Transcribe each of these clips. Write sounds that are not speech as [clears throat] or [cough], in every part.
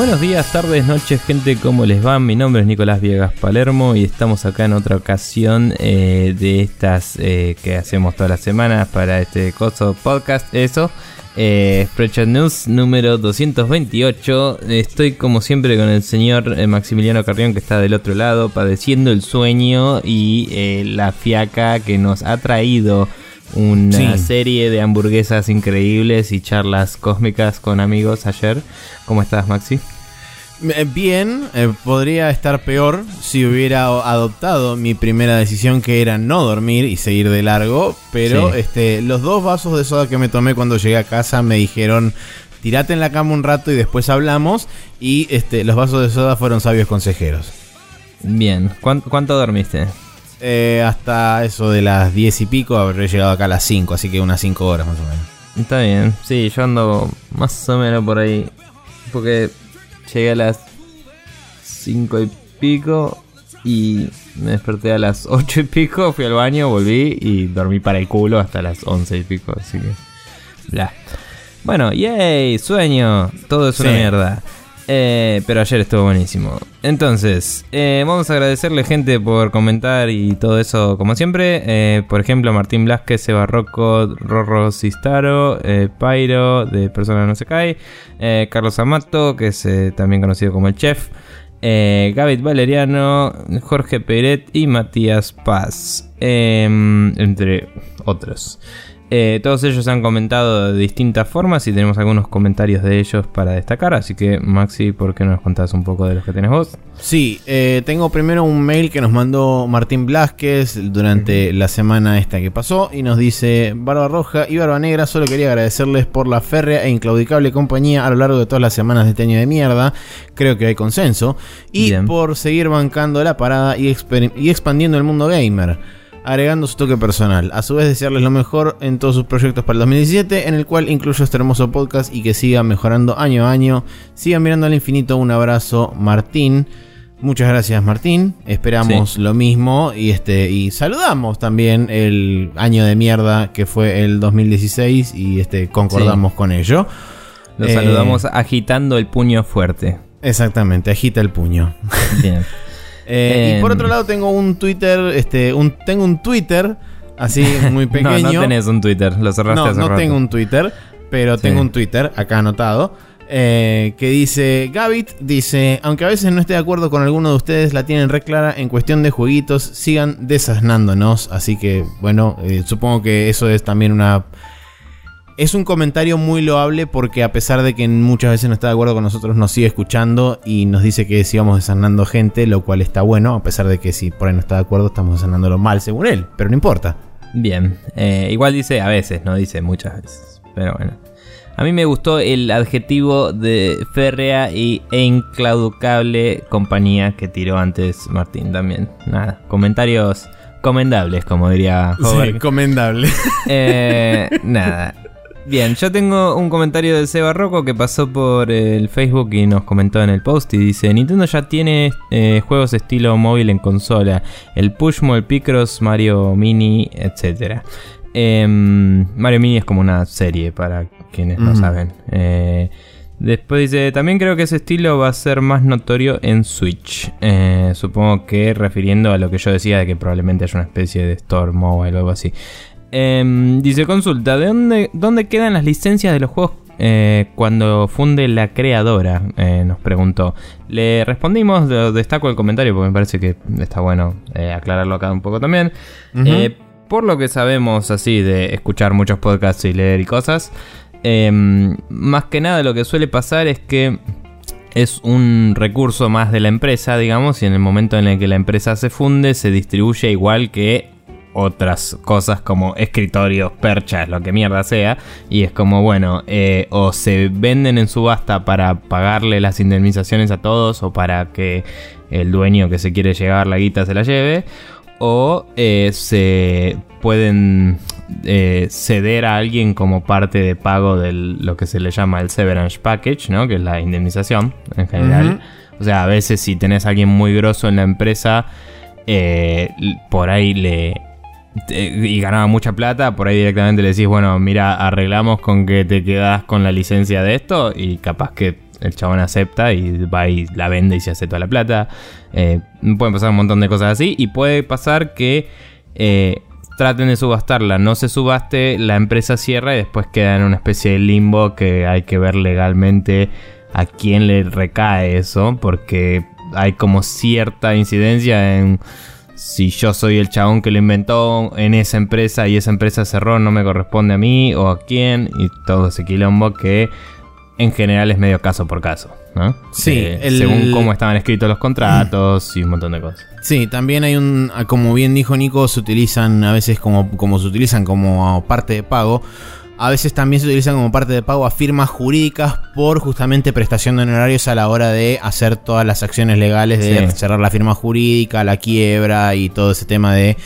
Buenos días, tardes, noches, gente, ¿cómo les va? Mi nombre es Nicolás Viegas Palermo y estamos acá en otra ocasión eh, de estas eh, que hacemos todas las semanas para este coso podcast, eso. Eh, Spreadshot News número 228. Estoy como siempre con el señor eh, Maximiliano Carrión que está del otro lado padeciendo el sueño y la fiaca que nos ha traído una Sí. serie de hamburguesas increíbles y charlas cósmicas con amigos ayer. ¿Cómo estás, Maxi? Eh, Bien, eh, podría estar peor si hubiera adoptado mi primera decisión que era no dormir y seguir de largo, pero Sí. este, los dos vasos de soda que me tomé cuando llegué a casa me dijeron tirate en la cama un rato y después hablamos y este, los vasos de soda fueron sabios consejeros. Bien, ¿Cuán- ¿cuánto dormiste? Eh, hasta eso de las 10 y pico habré llegado acá a las 5, así que unas 5 horas más o menos. Está bien, sí, yo ando más o menos por ahí. Porque llegué a las 5 y pico y me desperté a las 8 y pico, fui al baño, volví y dormí para el culo hasta las 11 y pico, así que... Bla. Bueno, yay, sueño, todo es una mierda. Eh, pero ayer estuvo buenísimo. Entonces, eh, vamos a agradecerle gente por comentar y todo eso como siempre. Eh, por ejemplo, Martín Blasquez, Seba Rocco, Rorro Sistaro, eh, Pyro, de Persona No Se Cae, Carlos Amato, que es también conocido como el chef, eh, Gavit Valeriano, Jorge Peret y Matías Paz, em, entre otros. Eh, todos ellos han comentado de distintas formas y tenemos algunos comentarios de ellos para destacar. Así que, Maxi, ¿por qué no nos contás un poco de los que tenés vos? Sí, eh, tengo primero un mail que nos mandó Martín Blasquez durante la semana esta que pasó y nos dice, Barba Roja y Barba Negra, solo quería agradecerles por la férrea e inclaudicable compañía a lo largo de todas las semanas de este año de mierda, creo que hay consenso, y Bien. por seguir bancando la parada y expandiendo el mundo gamer. Agregando su toque personal. A su vez, desearles lo mejor en todos sus proyectos para el 2017, en el cual incluyo este hermoso podcast y que siga mejorando año a año. Sigan mirando al infinito. Un abrazo, Martín. Muchas gracias Martín, esperamos lo mismo y este y saludamos también el año de mierda que fue el 2016 y este concordamos con ello. Eh, saludamos agitando el puño fuerte. Exactamente, agita el puño. Bien. [laughs] Eh, y por Em. otro lado tengo un Twitter, este, un, tengo un Twitter así [laughs] muy no, pequeño. no tenés un Twitter, lo cerraste No, hace no rato. tengo un Twitter, pero Sí. tengo un Twitter acá anotado. eh, que dice, Gavit dice, aunque a veces no esté de acuerdo con alguno de ustedes, la tienen re clara en cuestión de jueguitos, sigan desasnándonos. Así que, bueno, eh, supongo que eso es también una... Es un comentario muy loable porque a pesar de que muchas veces no está de acuerdo con nosotros, nos sigue escuchando y nos dice que sigamos desasnando gente, lo cual está bueno, a pesar de que si por ahí no está de acuerdo, estamos desanándolo mal según él, pero no importa. Bien. Eh, igual dice a veces, no dice muchas veces. Pero bueno. A mí me gustó el adjetivo de férrea y, e inclauducable compañía que tiró antes Martín también. Nada, comentarios comendables, como diría. Sí, comendable. Eh, nada. Bien, yo tengo un comentario de Seba Rocco que pasó por el Facebook y nos comentó en el post y dice Nintendo ya tiene eh, juegos estilo móvil en consola, el Pushmo, el Picross, Mario Mini, etc. Mario Mini es como una serie para quienes no saben. Eh, Después dice, también creo que ese estilo va a ser más notorio en Switch. Eh, supongo que refiriendo a lo que yo decía de que probablemente haya una especie de store mobile o algo así. Em, dice, consulta, ¿de dónde, dónde quedan las licencias de los juegos eh, cuando funde la creadora? Eh, nos preguntó. Le respondimos, destaco el comentario porque me parece que está bueno eh, aclararlo acá un poco también. Por lo que sabemos así de escuchar muchos podcasts y leer y cosas, em, más que nada lo que suele pasar es que es un recurso más de la empresa, digamos, y en el momento en el que la empresa se funde se distribuye igual que otras cosas como escritorios, perchas, lo que mierda sea. Y es como, bueno, eh, o se venden en subasta para pagarle las indemnizaciones a todos o para que el dueño que se quiere llevar la guita se la lleve. O eh, se pueden eh, ceder a alguien como parte de pago de lo que se le llama el severance package, ¿no? Que es la indemnización en general. O sea, a veces si tenés a alguien muy grosso en la empresa, eh, por ahí le... te- y ganaba mucha plata, por ahí directamente le decís, bueno, mira, arreglamos con que te quedás con la licencia de esto y capaz que el chabón acepta y va y la vende y se hace toda la plata. Eh, pueden pasar un montón de cosas así y puede pasar que eh, traten de subastarla, no se subaste, la empresa cierra y después queda en una especie de limbo que hay que ver legalmente a quién le recae eso, porque hay como cierta incidencia en si yo soy el chabón que lo inventó en esa empresa y esa empresa cerró, no me corresponde a mí o a quién, y todo ese quilombo que en general es medio caso por caso, ¿no? Sí, Eh, el- según cómo estaban escritos los contratos y un montón de cosas. Sí, también hay un, como bien dijo Nico, se utilizan a veces como, como se utilizan como parte de pago. A veces también se utilizan como parte de pago a firmas jurídicas por justamente prestación de honorarios a la hora de hacer todas las acciones legales de Sí. cerrar la firma jurídica, la quiebra y todo ese tema de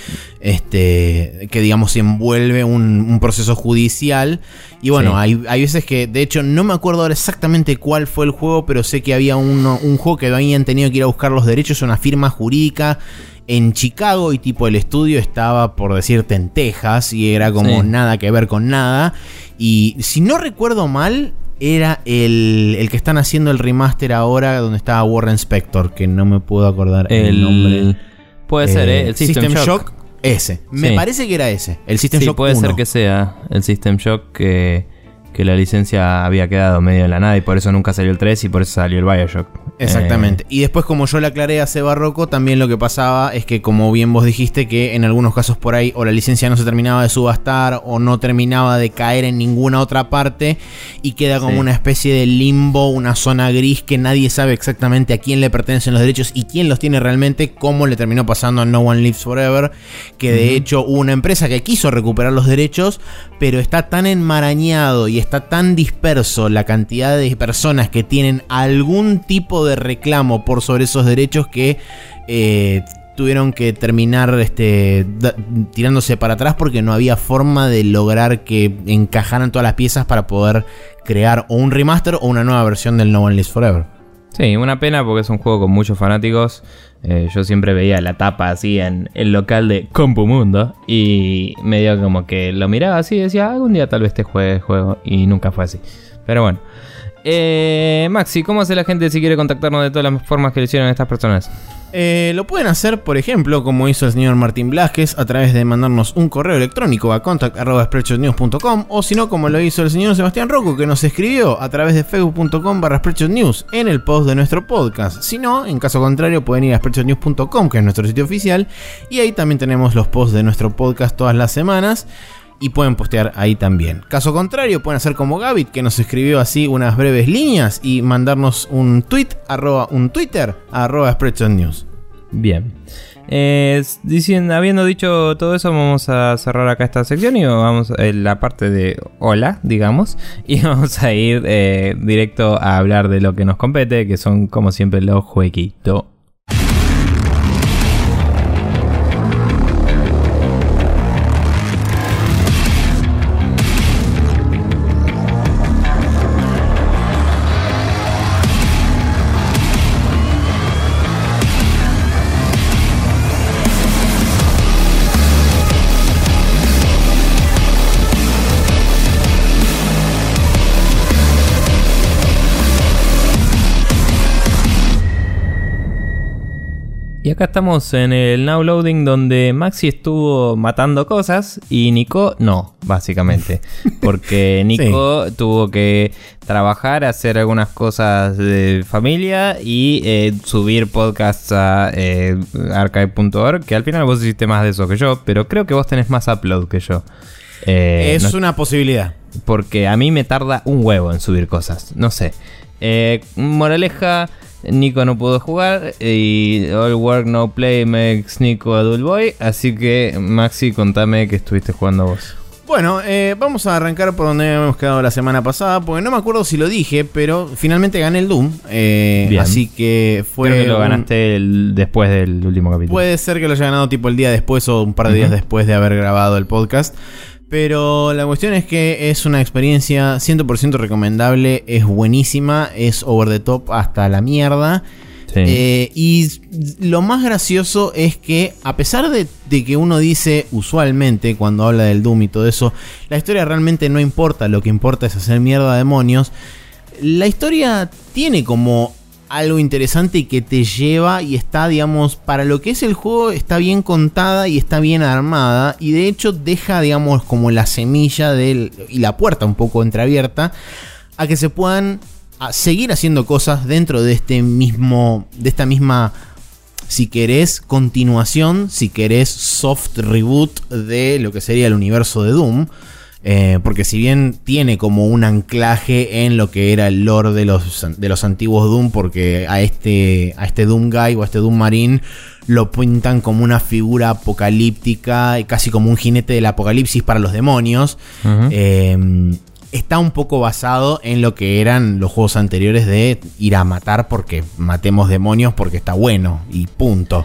este que digamos envuelve un, un proceso judicial. Y bueno, Sí. hay, hay veces que, de hecho, no me acuerdo ahora exactamente cuál fue el juego, pero sé que había uno, un juego que habían tenido que ir a buscar los derechos una firma jurídica en Chicago y tipo el estudio estaba, por decirte, en Texas y era como Sí. nada que ver con nada. Y si no recuerdo mal, era el, el que están haciendo el remaster ahora donde estaba Warren Spector, que no me puedo acordar el, El, nombre. Puede ser, ¿eh? El System, Shock. Ese. Me parece que era ese. El System Sí, Shock puede 1. ser que sea el System Shock que, que la licencia había quedado medio en la nada y por eso nunca salió el 3 y por eso salió el Bioshock. Exactamente. Y después, como yo le aclaré a Seba Rocco, también lo que pasaba es que, como bien vos dijiste, que en algunos casos por ahí o la licencia no se terminaba de subastar o no terminaba de caer en ninguna otra parte y queda como Sí. una especie de limbo, una zona gris que nadie sabe exactamente a quién le pertenecen los derechos y quién los tiene realmente, como le terminó pasando a No One Lives Forever, que de hecho hubo una empresa que quiso recuperar los derechos, pero está tan enmarañado y está tan disperso la cantidad de personas que tienen algún tipo de reclamo por sobre esos derechos que eh, tuvieron que terminar este, tirándose para atrás porque no había forma de lograr que encajaran todas las piezas para poder crear o un remaster o una nueva versión del No One Lives Forever. Sí, una pena porque es un juego con muchos fanáticos. Eh, yo siempre veía la tapa así en el local de Compumundo y medio como que lo miraba así y decía, algún día tal vez te juegue el juego y nunca fue así. Pero bueno. Eh, Maxi, ¿cómo hace la gente si quiere contactarnos de todas las formas que le hicieron estas personas? Eh, lo pueden hacer, por ejemplo, como hizo el señor Martín Blasquez, a través de mandarnos un correo electrónico a contact.spreadshotnews.com o si no, como lo hizo el señor Sebastián Rocco, que nos escribió a través de facebook.com barra News en el post de nuestro podcast. Si no, en caso contrario, pueden ir a spreadshotnews.com, que es nuestro sitio oficial, y ahí también tenemos los posts de nuestro podcast todas las semanas. Y pueden postear ahí también. Caso contrario, pueden hacer como Gavit, que nos escribió así unas breves líneas y mandarnos un tweet, arroba, un Twitter, arroba News. Bien. Eh, diciendo, habiendo dicho todo eso, vamos a cerrar acá esta sección y vamos a la parte de hola, digamos, [laughs] y vamos a ir eh, directo a hablar de lo que nos compete, que son como siempre los jueguitos. Acá estamos en el Now Loading donde Maxi estuvo matando cosas y Nico no, básicamente. [laughs] Porque Nico tuvo que trabajar, hacer algunas cosas de familia y eh, subir podcasts a eh, archive.org, que al final vos hiciste más de eso que yo, pero creo que vos tenés más upload que yo. Eh, es no- una posibilidad. porque a mí me tarda un huevo en subir cosas. No sé. Eh, moraleja, Nico no pudo jugar y All Work No Play makes Nico a Dull Boy. Así que Maxi, contame que estuviste jugando vos. Bueno, eh, vamos a arrancar por donde habíamos quedado la semana pasada, porque no me acuerdo si lo dije, pero finalmente gané el Doom. eh, así que fue. Creo que lo ganaste el- después del último capítulo. Puede ser que lo haya ganado tipo el día después o un par de días después de haber grabado el podcast. Pero la cuestión es que es una experiencia 100% recomendable, es buenísima, es over the top hasta la mierda. Sí. Eh, y lo más gracioso es que, a pesar de, de que uno dice usualmente cuando habla del Doom y todo eso, la historia realmente no importa, lo que importa es hacer mierda a demonios. La historia tiene como algo interesante y que te lleva y está, digamos, para lo que es el juego, está bien contada y está bien armada. Y de hecho deja, digamos, como la semilla del, y la puerta un poco entreabierta a que se puedan seguir haciendo cosas dentro de este mismo, de esta misma si querés continuación, si querés soft reboot de lo que sería el universo de Doom. Eh, porque si bien tiene como un anclaje en lo que era el lore de los, de los antiguos Doom, porque a este, a este Doom Guy o a este Doom Marine lo pintan como una figura apocalíptica, casi como un jinete del apocalipsis para los demonios. eh, está un poco basado en lo que eran los juegos anteriores de ir a matar porque matemos demonios porque está bueno y punto.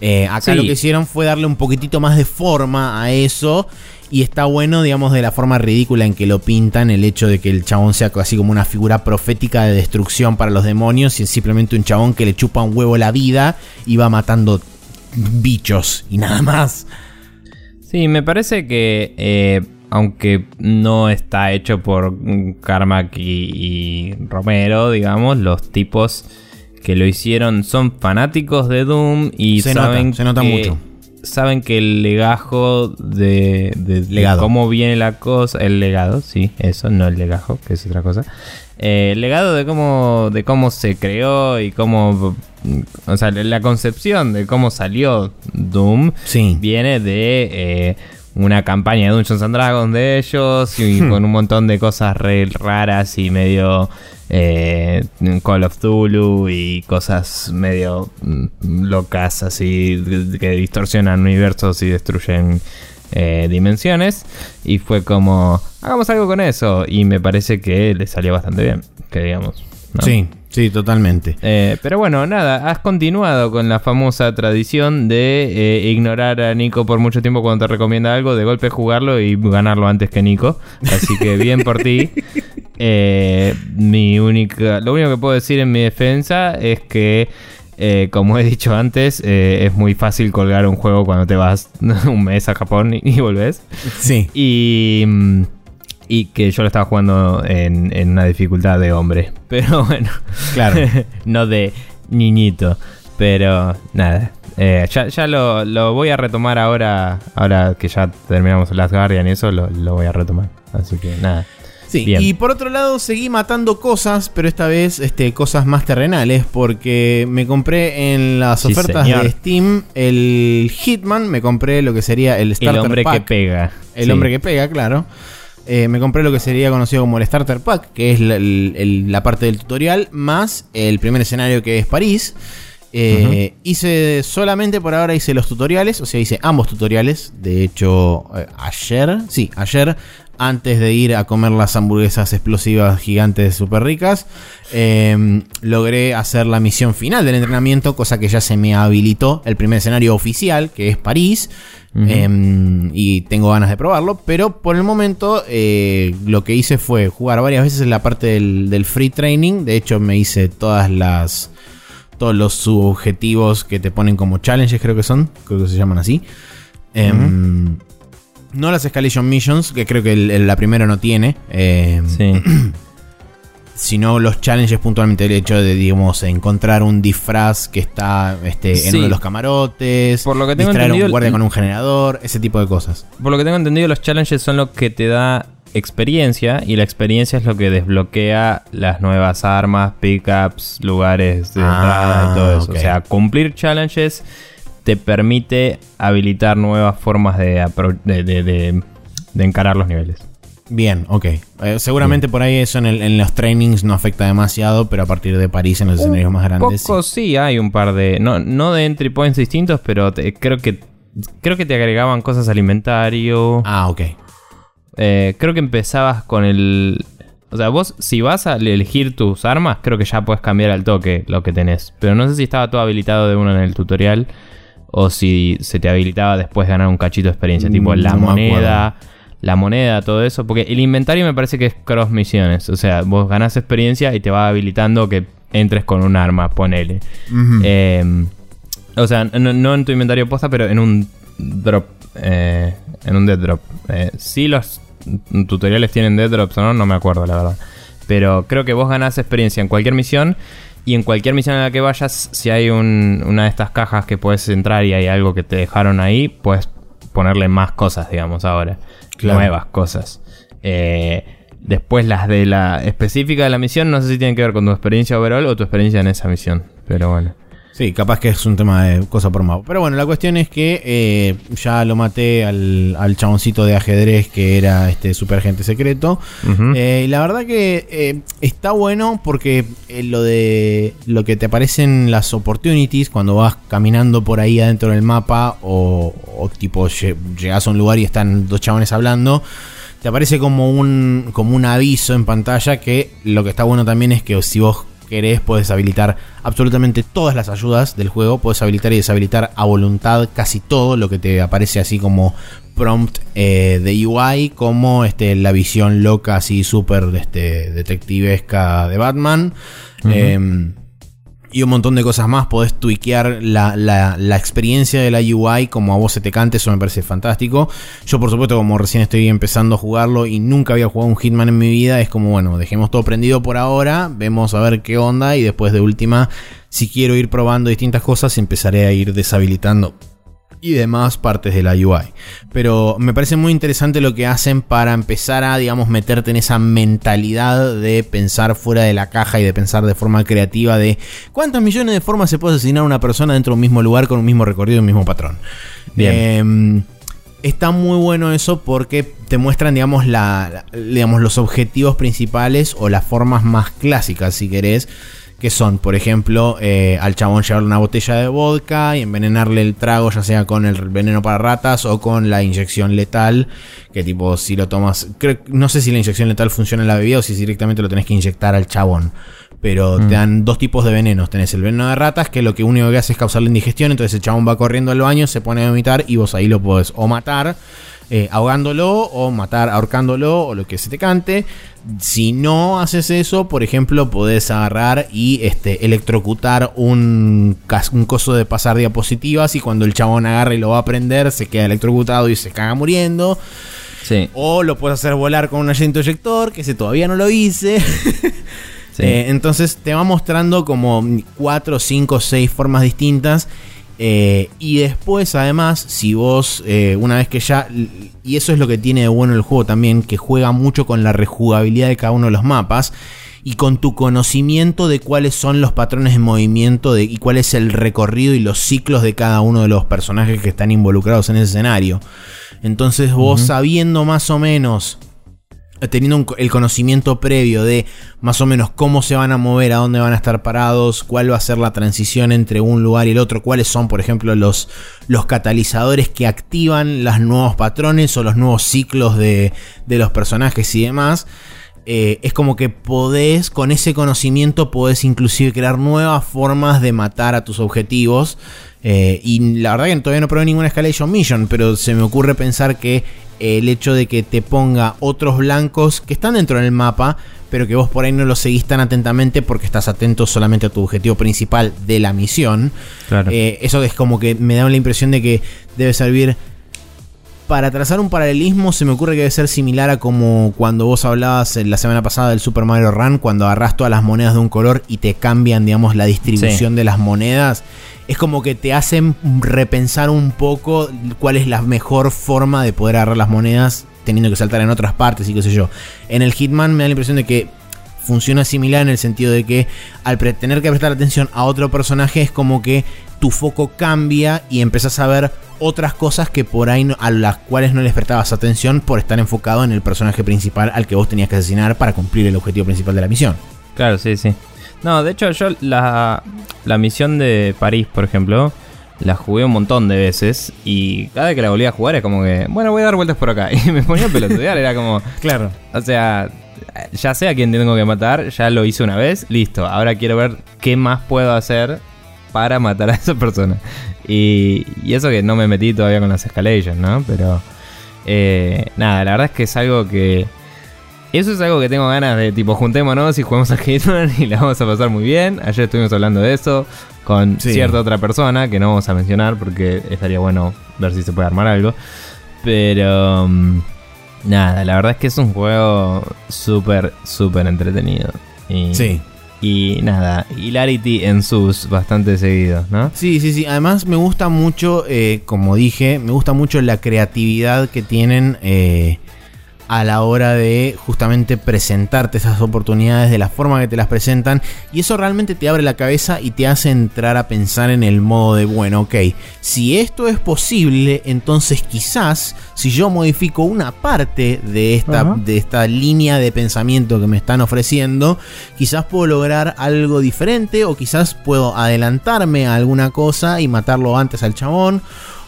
Eh, acá lo que hicieron fue darle un poquitito más de forma a eso. Y está bueno, digamos, de la forma ridícula en que lo pintan, el hecho de que el chabón sea así como una figura profética de destrucción para los demonios y es simplemente un chabón que le chupa un huevo la vida y va matando bichos y nada más. Sí, me parece que eh, aunque no está hecho por Carmack y, Romero, digamos, los tipos que lo hicieron son fanáticos de Doom y saben se nota mucho. Saben que el legajo de, cómo viene la cosa, el legado, sí, eso, no el legajo, que es otra cosa. Eh, el legado de cómo, de cómo se creó y cómo, o sea, la concepción de cómo salió Doom viene de eh, una campaña de Dungeons and Dragons de ellos y hmm. [laughs] con un montón de cosas re raras y medio eh, Call of Tulu y cosas medio mm, locas así que distorsionan universos y destruyen eh, dimensiones y fue como hagamos algo con eso y me parece que le salió bastante bien que digamos sí Sí, totalmente. Eh, pero bueno, nada, has continuado con la famosa tradición de eh, ignorar a Nico por mucho tiempo cuando te recomienda algo, de golpe jugarlo y ganarlo antes que Nico. Así que bien por ti. [laughs] Eh, mi única, lo único que puedo decir en mi defensa es que, como he dicho antes, es muy fácil colgar un juego cuando te vas [laughs] un mes a Japón y, y volvés. Sí. Y mm, y que yo lo estaba jugando en, una dificultad de hombre. [laughs] Pero bueno, claro. [laughs] no de niñito. Pero nada, eh, ya, lo, voy a retomar ahora, ahora que ya terminamos Last Guardian y eso, lo, voy a retomar. Así que nada. Sí, y por otro lado seguí matando cosas, pero esta vez este, cosas más terrenales, porque me compré en las ofertas de Steam el Hitman, me compré lo que sería el Starter El hombre que pega. El hombre que pega, claro. Eh, me compré lo que sería conocido como el Starter Pack, que es la, parte del tutorial, más el primer escenario que es París. Eh, hice solamente por ahora hice los tutoriales, o sea, hice ambos tutoriales. De hecho, eh, ayer, sí, ayer, antes de ir a comer las hamburguesas explosivas gigantes súper ricas, logré hacer la misión final del entrenamiento, cosa que ya se me habilitó el primer escenario oficial, que es París. Em, y tengo ganas de probarlo, pero por el momento eh, lo que hice fue jugar varias veces en la parte del, free training. De hecho, me hice todas las. Todos los subjetivos que te ponen como challenges, creo que son. Creo que se llaman así. Em, no las Escalation Missions, que creo que la primera no tiene. Em, sí. [clears throat] sino los challenges puntualmente el hecho de digamos encontrar un disfraz que está este, en uno de los camarotes, por lo que tengo entendido, un guardia con un generador, ese tipo de cosas. Por lo que tengo entendido los challenges son lo que te da experiencia y la experiencia es lo que desbloquea las nuevas armas, pickups, lugares de entrada y todo ah, eso. O sea, cumplir challenges te permite habilitar nuevas formas de, de encarar los niveles. Bien, ok. Eh, seguramente por ahí eso en, los trainings no afecta demasiado, pero a partir de París en los escenarios más grandes. Poco sí. hay un par de. No, no de entry points distintos, pero creo que. Creo que te agregaban cosas al inventario. Ah, ok. Eh, creo que empezabas con el. O sea, vos si vas a elegir tus armas, creo que ya puedes cambiar al toque lo que tenés. Pero no sé si estaba todo habilitado de uno en el tutorial. O si se te habilitaba después de ganar un cachito de experiencia. tipo mm, la moneda la moneda, todo eso. Porque el inventario me parece que es cross misiones. O sea, vos ganás experiencia y te va habilitando que entres con un arma, ponele. Em, o sea, no, en tu inventario posta, pero en un drop. Eh, en un dead drop. Eh, sí, los tutoriales tienen dead drops o no, no me acuerdo, la verdad. Pero creo que vos ganás experiencia en cualquier misión. Y en cualquier misión en la que vayas, si hay una de estas cajas que puedes entrar y hay algo que te dejaron ahí, puedes ponerle más cosas, digamos, ahora. Nuevas cosas. Eh, después las de la específica de la misión, no sé si tienen que ver con tu experiencia overall o tu experiencia en esa misión. Pero bueno. Sí, capaz que es un tema de cosa por mago. Pero bueno, la cuestión es que eh, ya lo maté al, al, chaboncito de ajedrez que era este super agente secreto. Eh, y la verdad que eh, está bueno porque lo de lo que te aparecen las opportunities cuando vas caminando por ahí adentro del mapa o, o tipo llegas a un lugar y están dos chabones hablando te aparece como un, como un aviso en pantalla que lo que está bueno también es que si vos querés, puedes habilitar absolutamente todas las ayudas del juego. Puedes habilitar y deshabilitar a voluntad casi todo lo que te aparece así como prompt eh, de UI, como este, la visión loca así súper este, detectivesca de Batman y un montón de cosas más. Podés tweakear la, la, experiencia de la UI como a vos se te cante, eso me parece fantástico. Yo, por supuesto, como recién estoy empezando a jugarlo y nunca había jugado un Hitman en mi vida, es como, bueno, dejemos todo prendido por ahora, vemos a ver qué onda y después de última, si quiero ir probando distintas cosas, empezaré a ir deshabilitando y demás partes de la UI. Pero me parece muy interesante lo que hacen para empezar a, digamos, meterte en esa mentalidad de pensar fuera de la caja y de pensar de forma creativa de cuántas millones de formas se puede asesinar a una persona dentro de un mismo lugar con un mismo recorrido y un mismo patrón. Em, está muy bueno eso porque te muestran, digamos, la, digamos, los objetivos principales o las formas más clásicas, si querés que son, por ejemplo, eh, al chabón llevarle una botella de vodka y envenenarle el trago, ya sea con el veneno para ratas o con la inyección letal, que tipo, si lo tomas, no sé si la inyección letal funciona en la bebida o si directamente lo tenés que inyectar al chabón. Pero te mm. dan dos tipos de venenos. Tenés el veneno de ratas, que lo que único que hace es causarle indigestión. Entonces el chabón va corriendo al baño, se pone a vomitar y vos ahí lo podés o matar eh, ahogándolo o matar ahorcándolo o lo que se te cante. Si no haces eso, por ejemplo, podés agarrar y este, electrocutar un, un coso de pasar diapositivas y cuando el chabón agarra y lo va a prender, se queda electrocutado y se caga muriendo. O lo puedes hacer volar con un agente eyector, que ese todavía no lo hice. [laughs] Eh, entonces te va mostrando como 4, 5, 6 formas distintas eh, y después, además, si vos, eh, una vez que ya. Y eso es lo que tiene de bueno el juego también, que juega mucho con la rejugabilidad de cada uno de los mapas y con tu conocimiento de cuáles son los patrones de movimiento de, y cuál es el recorrido y los ciclos de cada uno de los personajes que están involucrados en ese escenario. Entonces, vos sabiendo más o menos teniendo el conocimiento previo de más o menos cómo se van a mover, a dónde van a estar parados, cuál va a ser la transición entre un lugar y el otro, cuáles son, por ejemplo, los, los catalizadores que activan los nuevos patrones o los nuevos ciclos de, de los personajes y demás. Eh, es como que podés, con ese conocimiento, podés inclusive crear nuevas formas de matar a tus objetivos. Eh, y la verdad que todavía no probé ninguna Escalation Mission, pero se me ocurre pensar que el hecho de que te ponga otros blancos que están dentro del mapa, pero que vos por ahí no los seguís tan atentamente porque estás atento solamente a tu objetivo principal de la misión. Eh, eso es como que me da la impresión de que debe servir para trazar un paralelismo se me ocurre que debe ser similar a como cuando vos hablabas la semana pasada del Super Mario Run, cuando agarras todas las monedas de un color y te cambian, digamos, la distribución de las monedas. Es como que te hacen repensar un poco cuál es la mejor forma de poder agarrar las monedas teniendo que saltar en otras partes y qué sé yo. En el Hitman me da la impresión de que funciona similar en el sentido de que al tener que prestar atención a otro personaje es como que tu foco cambia y empezás a ver otras cosas que por ahí a las cuales no les prestabas atención por estar enfocado en el personaje principal al que vos tenías que asesinar para cumplir el objetivo principal de la misión. Claro, sí, sí. No, de hecho yo la, la misión de París, por ejemplo, la jugué un montón de veces y cada vez que la volvía a jugar es como que, bueno, voy a dar vueltas por acá. [laughs] Y me ponía a pelotudear, era como... Claro. O sea, ya sé a quién tengo que matar, ya lo hice una vez, listo. Ahora quiero ver qué más puedo hacer para matar a [laughs] esa persona. Y, eso que no me metí todavía con las escalations, ¿no? Pero eh, nada, la verdad es que es algo que... Eso es algo que tengo ganas de tipo juntémonos y juguemos a Hitman y la vamos a pasar muy bien. Ayer estuvimos hablando de eso con cierta otra persona que no vamos a mencionar porque estaría bueno ver si se puede armar algo. Pero... Mm, Nada, la verdad es que es un juego súper, súper entretenido. Y, Sí. Y nada, hilarity en sus bastante seguidos, ¿no? Sí, sí, sí. Además me gusta mucho, eh, como dije, me gusta mucho la creatividad que tienen eh, a la hora de justamente presentarte esas oportunidades de la forma que te las presentan. Y eso realmente te abre la cabeza y te hace entrar a pensar en el modo de, bueno, ok, si esto es posible, entonces quizás si yo modifico una parte de esta, de esta línea de pensamiento que me están ofreciendo, quizás puedo lograr algo diferente o quizás puedo adelantarme a alguna cosa y matarlo antes al chabón.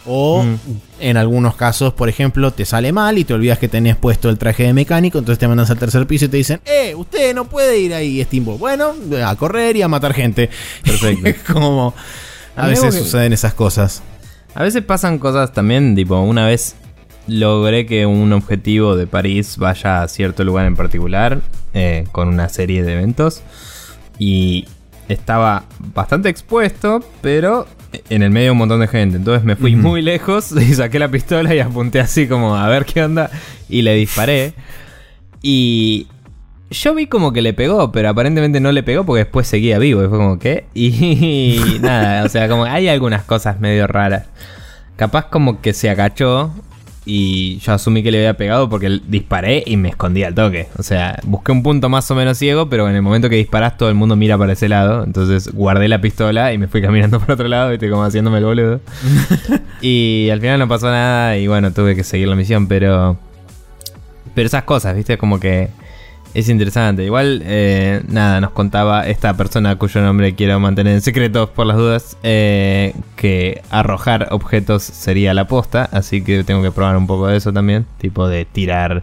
O Mm. en algunos casos, por ejemplo, te sale mal y te olvidas que tenés puesto el traje de mecánico, entonces te mandas al tercer piso y te dicen, eh, usted no puede ir ahí, tipo, bueno, a correr y a matar gente. Perfecto. [laughs] Como a veces que- suceden esas cosas. A veces pasan cosas también, tipo, una vez logré que un objetivo de París vaya a cierto lugar en particular, eh, con una serie de eventos, y estaba bastante expuesto, pero en el medio un montón de gente. Entonces me fui muy lejos [laughs] y saqué la pistola y apunté así como a ver qué onda, y le disparé. Y yo vi como que le pegó, pero aparentemente no le pegó porque después seguía vivo. Y fue como, ¿qué? [laughs] Y nada, o sea, como hay algunas cosas medio raras. Capaz como que se agachó y yo asumí que le había pegado porque disparé y me escondí al toque. O sea, busqué un punto más o menos ciego, pero en el momento que disparás todo el mundo mira para ese lado. Entonces guardé la pistola y me fui [laughs] caminando por otro lado, viste, como haciéndome el boludo. [laughs] y al final no pasó nada y bueno, tuve que seguir la misión, pero... Pero esas cosas, viste, como que... Es interesante. Igual, eh, nada, nos contaba esta persona cuyo nombre quiero mantener en secreto por las dudas, eh, que arrojar objetos sería la posta, así que tengo que probar un poco de eso también, tipo de tirar,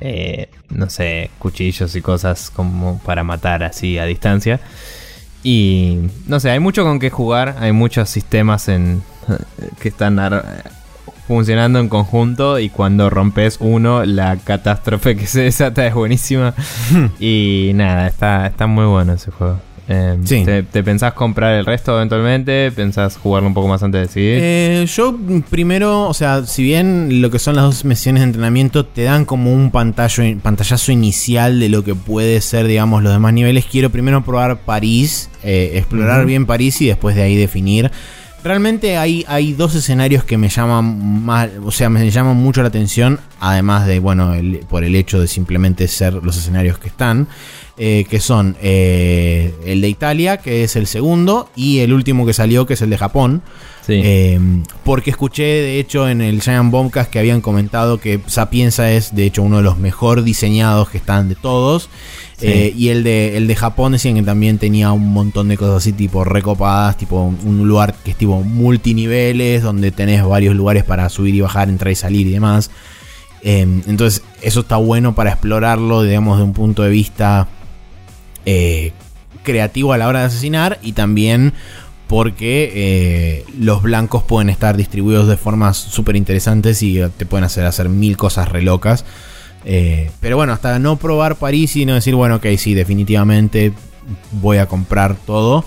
eh, no sé, cuchillos y cosas como para matar así a distancia. Y no sé, hay mucho con qué jugar, hay muchos sistemas en [laughs] que están funcionando en conjunto y cuando rompes uno, la catástrofe que se desata es buenísima. y nada, está, está muy bueno ese juego. Eh, Sí. te, te pensás comprar el resto eventualmente? ¿Pensás jugarlo un poco más antes de decidir? Eh, yo primero, o sea, si bien lo que son las dos misiones de entrenamiento te dan como un pantallo, pantallazo inicial de lo que puede ser, digamos, los demás niveles, quiero primero probar París, eh, explorar bien París y después de ahí definir. Realmente hay, hay dos escenarios que me llaman más, o sea, me llaman mucho la atención, además de, bueno, el- por el hecho de simplemente ser los escenarios que están, eh, que son eh, el de Italia, que es el segundo, y el último que salió, que es el de Japón. sí. Eh, porque escuché, de hecho, en el Giant Bombcast que habían comentado que Sapienza es, de hecho, uno de los mejor diseñados que están de todos. Sí. Eh, y el de, el de Japón decían que también tenía un montón de cosas así, tipo recopadas, tipo un lugar que es tipo multiniveles, donde tenés varios lugares para subir y bajar, entrar y salir y demás. Eh, entonces, eso está bueno para explorarlo, digamos, de un punto de vista eh, creativo a la hora de asesinar y también porque eh, los blancos pueden estar distribuidos de formas súper interesantes y te pueden hacer hacer mil cosas re locas. Eh, pero bueno, hasta no probar París y no decir, bueno, ok, sí, definitivamente voy a comprar todo,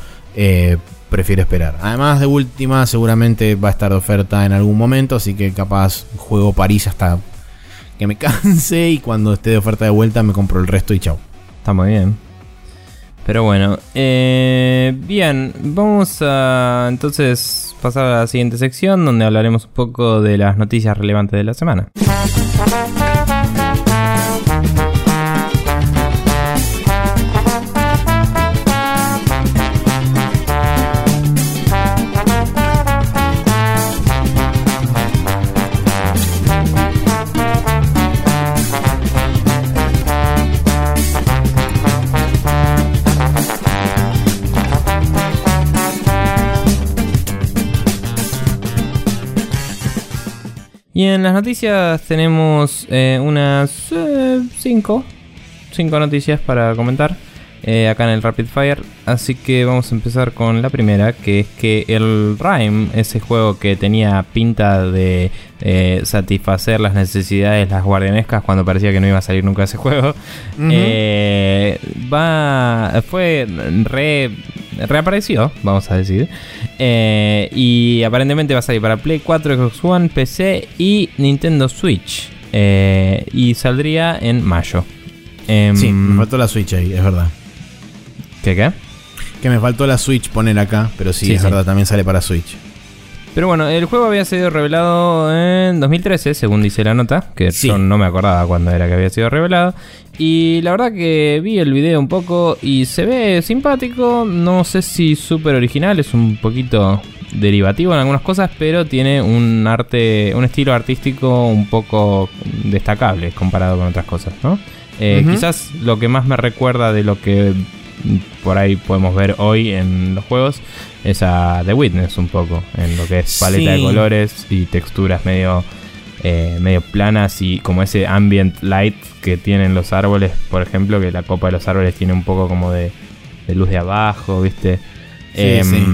prefiero esperar. Además, de última, seguramente va a estar de oferta en algún momento, así que capaz juego París hasta que me [laughs] canse y cuando esté de oferta de vuelta me compro el resto y chao. Está muy bien. Pero bueno, eh, bien, vamos a entonces pasar a la siguiente sección donde hablaremos un poco de las noticias relevantes de la semana. Y en las noticias tenemos eh, unas 5 cinco noticias para comentar eh, acá en el Rapid Fire. Así que vamos a empezar con la primera, que es que el Rime, ese juego que tenía pinta de eh, satisfacer las necesidades las guardianescas cuando parecía que no iba a salir nunca ese juego, eh, va fue re, reapareció, vamos a decir. Eh, y aparentemente va a salir para Play 4, Xbox One, PC y Nintendo Switch. Eh, y saldría en mayo. Em, Sí, me faltó la Switch ahí, es verdad. ¿Qué qué? Que me faltó la Switch poner acá, pero sí, Sí, es sí. verdad, también sale para Switch. Pero bueno, el juego había sido revelado en 2013, según dice la nota, que Sí. yo no me acordaba cuándo era que había sido revelado. Y la verdad que vi el video un poco y se ve simpático, no sé si súper original, es un poquito derivativo en algunas cosas, pero tiene un arte, un estilo artístico un poco destacable comparado con otras cosas, ¿no? Eh. Quizás lo que más me recuerda de lo que por ahí podemos ver hoy en los juegos es a The Witness un poco, en lo que es paleta de Sí. colores y texturas medio, eh, medio planas y como ese ambient light que tienen los árboles, por ejemplo, que la copa de los árboles tiene un poco como de, de luz de abajo, ¿viste? Em, Sí, sí.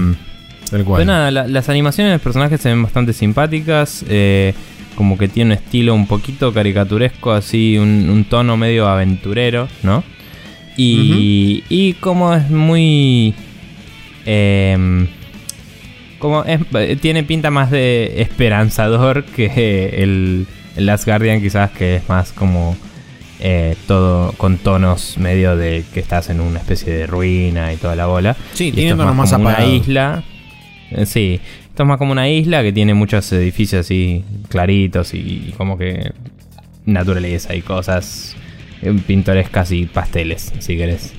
Tal cual. pero nada, la- las animaciones de los personajes se ven bastante simpáticas. eh, como que tiene un estilo un poquito caricaturesco, así, un, un tono medio aventurero, ¿no? Y, y como es muy. em, como es, tiene pinta más de esperanzador [laughs] que el, el Last Guardian, quizás, que es más como. eh, todo con tonos medio de que estás en una especie de ruina y toda la bola. Sí, Y tiene tonos más como una isla. Eh, sí, esto es más como una isla que tiene muchos edificios así claritos y como que naturaleza y cosas pintorescas y pasteles, si querés.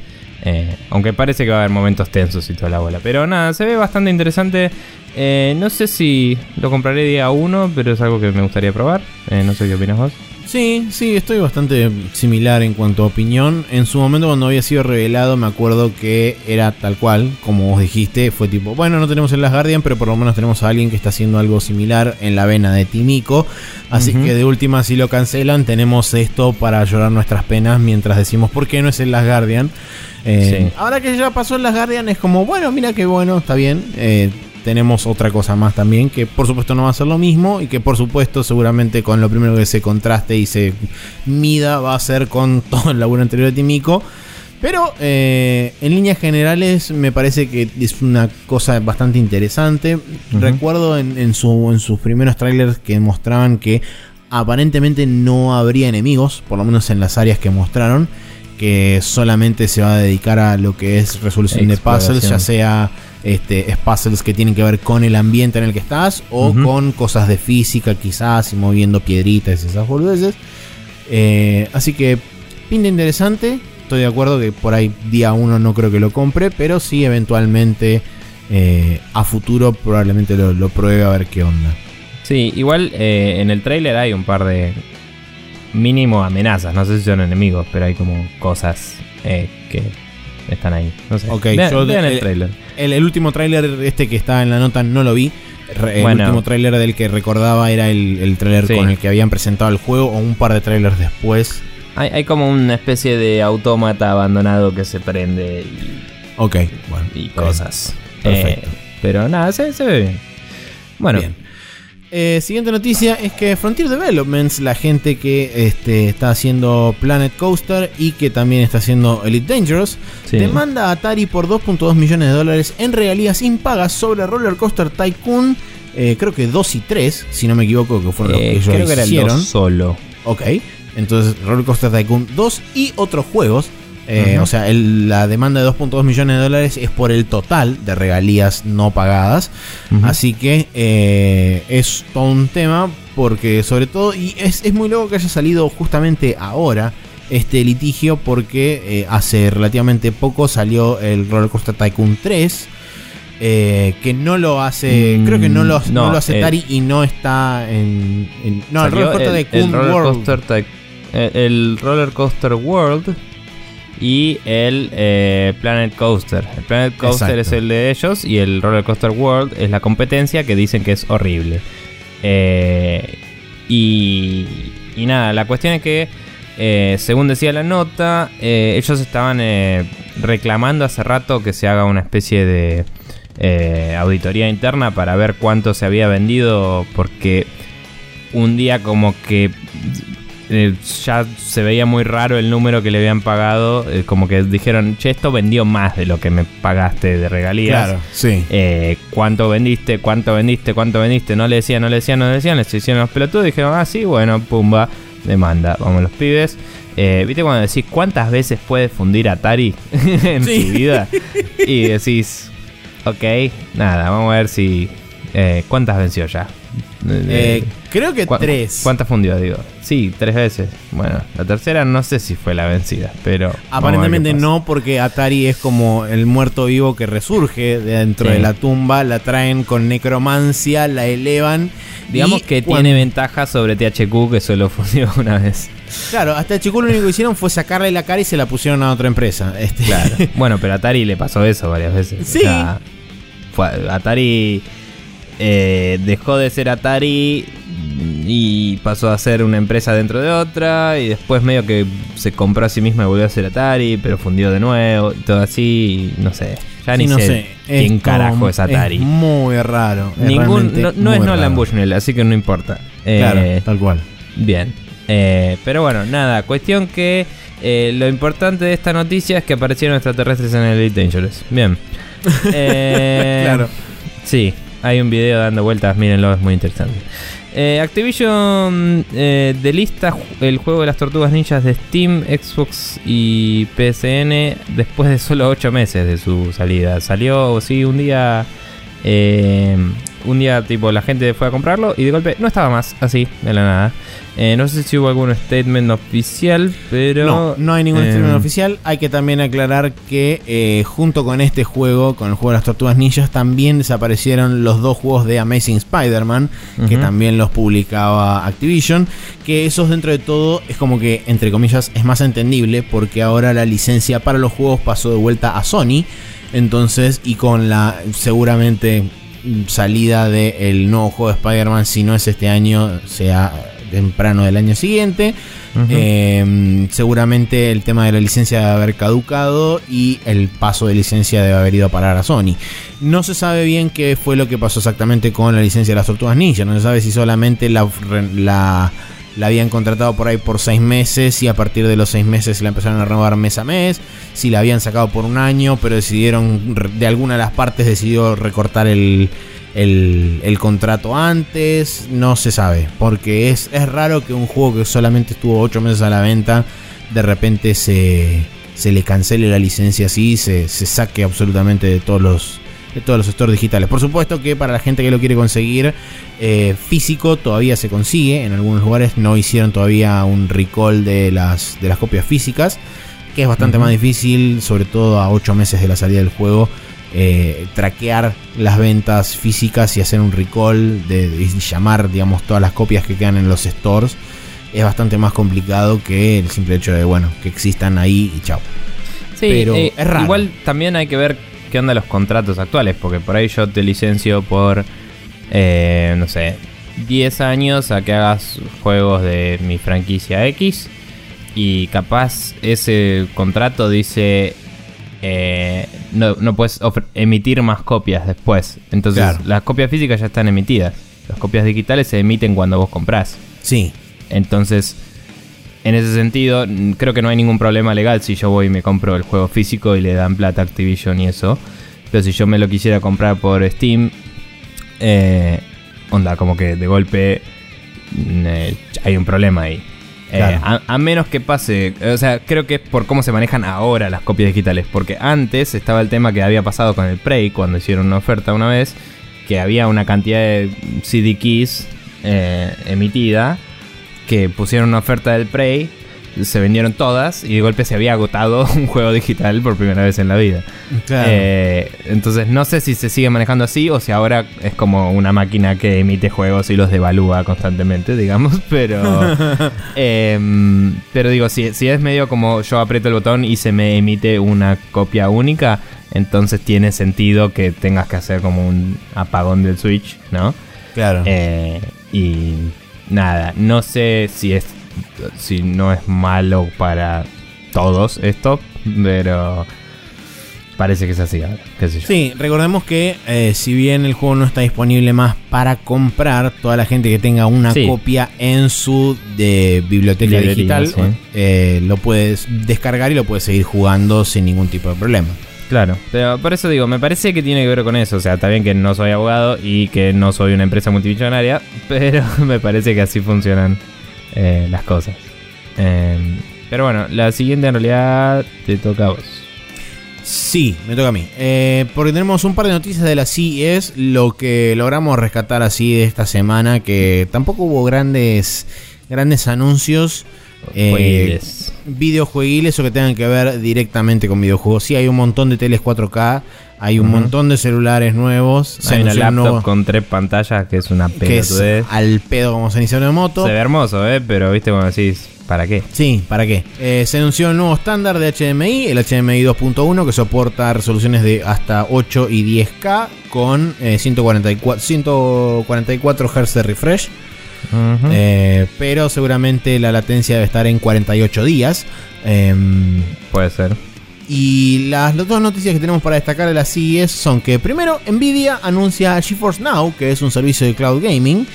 Eh, aunque parece que va a haber momentos tensos y toda la bola. Pero nada, se ve bastante interesante. Eh, no sé si lo compraré día 1, pero es algo que me gustaría probar. Eh, no sé qué opinas vos. Sí, sí, estoy bastante similar en cuanto a opinión. En su momento cuando había sido revelado me acuerdo que era tal cual, como vos dijiste, fue tipo, bueno, no tenemos el Last Guardian, pero por lo menos tenemos a alguien que está haciendo algo similar en la vena de Timiko. Así que de última, si lo cancelan, tenemos esto para llorar nuestras penas mientras decimos, ¿por qué no es el Last Guardian? Eh, Sí. Ahora que ya pasó el Last Guardian es como, bueno, mira qué bueno, está bien. Eh, tenemos otra cosa más también, que por supuesto no va a ser lo mismo y que por supuesto seguramente con lo primero que se contraste y se mida va a ser con [laughs] todo el laburo anterior de Timiko. Pero eh, en líneas generales me parece que es una cosa bastante interesante. Recuerdo en, en su- en sus primeros trailers que mostraban que aparentemente no habría enemigos, por lo menos en las áreas que mostraron, que solamente se va a dedicar a lo que es resolución de puzzles, ya sea este, es puzzles que tienen que ver con el ambiente en el que estás o con cosas de física quizás y moviendo piedritas y esas boludeces. Eh, así que pinta interesante. Estoy de acuerdo que por ahí día uno no creo que lo compre, pero sí eventualmente eh, a futuro probablemente lo, lo pruebe a ver qué onda. Sí, igual eh, en el trailer hay un par de mínimo amenazas. No sé si son enemigos, pero hay como cosas eh, que están ahí. No sé. Ok, vean, yo vean el eh, trailer. El, el último tráiler este que está en la nota no lo vi. El Bueno. último tráiler del que recordaba era el, el tráiler Sí. con el que habían presentado el juego o un par de trailers después. Hay, hay como una especie de autómata abandonado que se prende y, Ok, bueno. y cosas. Perfecto. Eh, pero nada, se, se ve bien. Bueno, Bien. Eh, siguiente noticia es que Frontier Developments, la gente que este, está haciendo Planet Coaster y que también está haciendo Elite Dangerous, Sí. demanda a Atari por 2.2 millones de dólares en regalías impagas sobre Roller Coaster Tycoon, eh, creo que 2 y 3, si no me equivoco, que fueron eh, los que ellos creo que era el hicieron. 2 solo. Ok, entonces Roller Coaster Tycoon 2 y otros juegos. Eh. O sea, el- la demanda de 2.2 millones de dólares es por el total de regalías no pagadas. Así que eh, es todo un tema porque sobre todo, y es, es muy loco que haya salido justamente ahora este litigio porque eh, hace relativamente poco salió el Roller Coaster Tycoon 3. eh, que no lo hace, Mm, creo que no lo, no no, lo hace eh, Tari y no está en, en- no, el Roller Coaster el roller World. coaster eh, el Roller Coaster World y el eh, Planet Coaster. El Planet Coaster Exacto. es el de ellos y el Roller Coaster World es la competencia que dicen que es horrible. Eh, y, y nada, la cuestión es que, eh, según decía la nota, eh, ellos estaban reclamando hace rato que se haga una especie de eh, auditoría interna para ver cuánto se había vendido porque un día como que eh, ya se veía muy raro el número que le habían pagado. eh, como que dijeron, che, esto vendió más de lo que me pagaste de regalías. Claro, sí. Eh, ¿Cuánto vendiste? ¿Cuánto vendiste? ¿Cuánto vendiste? No le decían, no le decían, no le decían. Les hicieron los pelotudos dijeron, ah, sí, bueno, pumba. demanda. Vamos los pibes. Eh, ¿Viste cuando decís cuántas veces puede fundir Atari [laughs] en Sí. su vida? Y decís, ok, nada, vamos a ver si... eh, ¿Cuántas venció ya? Eh, creo que ¿Cu- tres. ¿Cuántas fundió, digo? Sí, tres veces. Bueno, la tercera no sé si fue la vencida, pero... Aparentemente no, porque Atari es como el muerto vivo que resurge de dentro Sí. de la tumba, la traen con necromancia, la elevan. Digamos que tiene ventaja sobre THQ que solo [laughs] fundió una vez. Claro, hasta Chico lo único que hicieron fue sacarle la cara y se la pusieron a otra empresa. Este, Claro. [laughs] bueno, pero a Atari le pasó eso varias veces. Sí. fue- Atari eh, dejó de ser Atari y pasó a ser una empresa dentro de otra y después medio que se compró a sí misma y volvió a ser Atari, pero fundió de nuevo, y todo así, y no sé. Ya sí, ni no sé, sé. quién carajo es Atari. muy raro. es Ningún, no, es Nolan. Bushnell, así que no importa. Claro, Eh, tal cual. Bien. Eh, pero bueno, nada, cuestión que eh, lo importante de esta noticia es que aparecieron extraterrestres en el Elite Dangerous. Bien. [laughs] Eh, Claro. Sí, hay un video dando vueltas, mírenlo, es muy interesante. Eh, Activision eh, de lista el juego de las tortugas ninjas de Steam, Xbox y PSN después de solo 8 meses de su salida. Salió, sí, un día. Eh, un día, tipo, la gente fue a comprarlo y de golpe no estaba más, así, de la nada. Eh, no sé si hubo algún statement oficial, pero. No, no hay ningún eh, streaming oficial. Hay que también aclarar que eh, junto con este juego, con el juego de las tortugas ninjas, también desaparecieron los dos juegos de Amazing Spider-Man, que también los publicaba Activision. Que esos dentro de todo es como que, entre comillas, es más entendible porque ahora la licencia para los juegos pasó de vuelta a Sony. Entonces, y con la seguramente salida del nuevo juego de Spider-Man, si no es este año, sea temprano del año siguiente. Eh, seguramente el tema de la licencia debe haber caducado y el paso de licencia debe haber ido a parar a Sony. No se sabe bien qué fue lo que pasó exactamente con la licencia de las Tortugas Ninja. No se sabe si solamente la, la, la habían contratado por ahí por seis meses y a partir de los seis meses la empezaron a renovar mes a mes. Si la habían sacado por un año, pero decidieron, de alguna de las partes decidió recortar el, el, el contrato antes, no se sabe, porque es, es raro que un juego que solamente estuvo 8 meses a la venta, de repente se, se le cancele la licencia así, se, se saque absolutamente de todos los de todos los stores digitales. Por supuesto que para la gente que lo quiere conseguir eh, físico todavía se consigue. En algunos lugares no hicieron todavía un recall de las, de las copias físicas. Que es bastante más difícil, sobre todo a 8 meses de la salida del juego eh, traquear las ventas físicas y hacer un recall de, llamar digamos todas las copias que quedan en los stores es bastante más complicado que el simple hecho de bueno que existan ahí y chao Sí, pero eh, es raro. Igual también hay que ver qué onda los contratos actuales, porque por ahí yo te licencio por, eh, no sé, 10 años a que hagas juegos de mi franquicia X y capaz ese contrato dice... eh, no, no puedes emitir más copias después. Entonces, Claro. las copias físicas ya están emitidas. Las copias digitales se emiten cuando vos comprás. sí Entonces, en ese sentido, creo que no hay ningún problema legal si yo voy y me compro el juego físico y le dan plata a Activision y eso. Pero si yo me lo quisiera comprar por Steam, eh, onda, como que de golpe eh, hay un problema ahí. Eh, a, a menos que pase, o sea, creo que es por cómo se manejan ahora las copias digitales. Porque antes estaba el tema que había pasado con el Prey cuando hicieron una oferta una vez, que había una cantidad de CD keys eh, emitida que pusieron una oferta del Prey, se vendieron todas y de golpe se había agotado [laughs] un juego digital por primera vez en la vida. claro Eh, entonces no sé si se sigue manejando así o si ahora es como una máquina que emite juegos y los devalúa constantemente, digamos, [laughs] pero... [laughs] em, pero digo, si, si es medio como yo aprieto el botón y se me emite una copia única, entonces tiene sentido que tengas que hacer como un apagón del Switch, ¿no? claro Eh, y nada, no sé si es si no es malo para todos esto, pero parece que es así ahora, qué sé yo. Sí, recordemos que eh, si bien el juego no está disponible más para comprar, toda la gente que tenga una Sí. copia en su de biblioteca Librería, digital sí. eh, lo puedes descargar y lo puedes seguir jugando sin ningún tipo de problema. Claro, pero por eso digo, me parece que tiene que ver con eso. O sea, está bien que no soy abogado y que no soy una empresa multimillonaria, [laughs] pero me parece que así funcionan eh, las cosas. Em, pero bueno, la siguiente en realidad te toca a vos. Sí, me toca a mí. Eh, porque tenemos un par de noticias de la CES, lo que logramos rescatar así de esta semana, que tampoco hubo grandes, grandes anuncios. Eh, Jueguiles. videojueguiles o que tengan que ver directamente con videojuegos. Sí, hay un montón de teles 4K, hay un montón de celulares nuevos. Hay una laptop nuevo- con tres pantallas que es una pelotudez. al pedo como se inició de moto. Se ve hermoso, ¿eh? Pero viste cuando decís, ¿para qué? Sí, ¿para qué? Eh, se anunció el nuevo estándar de HDMI, el HDMI 2.1, que soporta resoluciones de hasta 8 y 10K con eh, 144, 144 Hz de refresh. Eh, pero seguramente la latencia debe estar en 48 días. Em, Puede ser. y las, las dos noticias que tenemos para destacar de la CES son que primero Nvidia anuncia GeForce Now, que es un servicio de cloud gaming,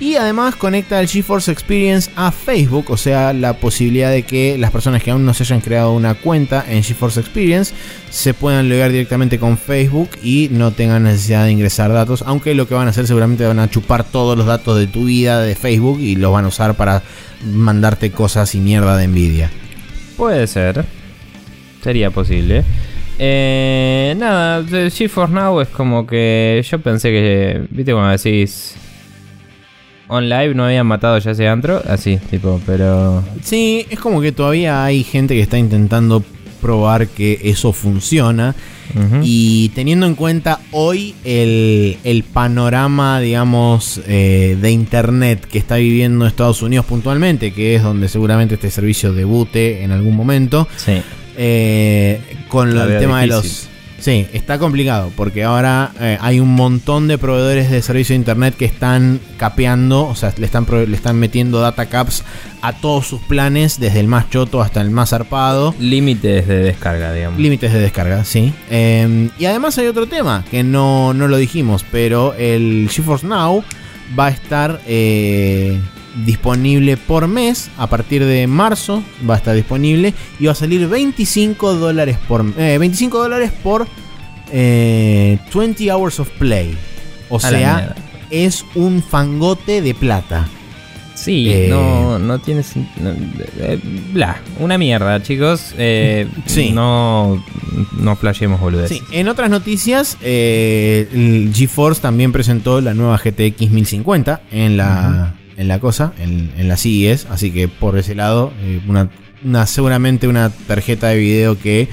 y además conecta el GeForce Experience a Facebook, o sea, la posibilidad de que las personas que aún no se hayan creado una cuenta en GeForce Experience se puedan logar directamente con Facebook y no tengan necesidad de ingresar datos, aunque lo que van a hacer seguramente van a chupar todos los datos de tu vida de Facebook y los van a usar para mandarte cosas y mierda de Nvidia. Puede ser. Sería posible. Eh, nada, GeForce Now es como que yo pensé que, viste cuando decís on live no habían matado ya ese antro, así, tipo, pero Sí, es como que todavía hay gente que está intentando probar que eso funciona. Y teniendo en cuenta hoy el, el panorama, digamos, eh, de Internet que está viviendo Estados Unidos puntualmente, que es donde seguramente este servicio debute en algún momento, sí. eh, con lo veo tema de los... Sí, está complicado porque ahora eh, hay un montón de proveedores de servicio de internet que están capeando, o sea, le están, le están metiendo data caps a todos sus planes, desde el más choto hasta el más zarpado. Límites de descarga, digamos. Límites de descarga, sí. Eh, y además hay otro tema que no, no lo dijimos, pero el GeForce Now va a estar eh, disponible por mes. A partir de marzo va a estar disponible y va a salir 25 dólares por, eh, 25 dólares por eh, 20 hours of play. O A sea, es un fangote de plata. Sí, Eh, no, no tiene sen- no, eh, bla, una mierda, chicos. Eh, Sí. No, no flashemos boludeces. Sí, en otras noticias, eh, el GeForce también presentó la nueva GTX 1050 en la, en la cosa, en, en la CES. Así que por ese lado, eh, una, seguramente una tarjeta de video que.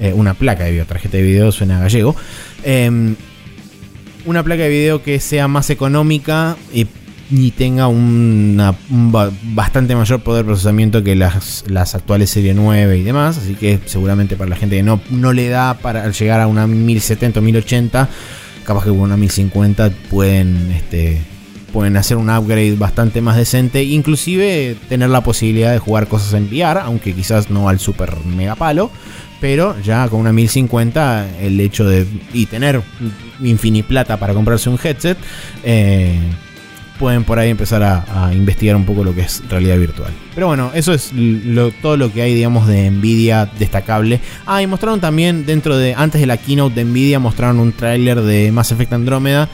eh, una placa de video, tarjeta de video suena gallego. Em, una placa de video que sea más económica y, y tenga un ba- bastante mayor poder de procesamiento que las, las actuales serie 9 y demás. Así que seguramente para la gente que no, no le da para llegar a una 1070 o 1080, capaz que con una 1050 pueden, este, pueden hacer un upgrade bastante más decente. Inclusive tener la posibilidad de jugar cosas en VR, aunque quizás no al super mega palo. Pero ya con una 1050, el hecho de. y tener infiniplata para comprarse un headset. eh, pueden por ahí empezar a, investigar un poco lo que es realidad virtual. Pero bueno, eso es todo lo que hay, digamos, de Nvidia destacable. Ah, y mostraron también dentro de, antes de la keynote de Nvidia, mostraron un tráiler de Mass Effect Andrómeda.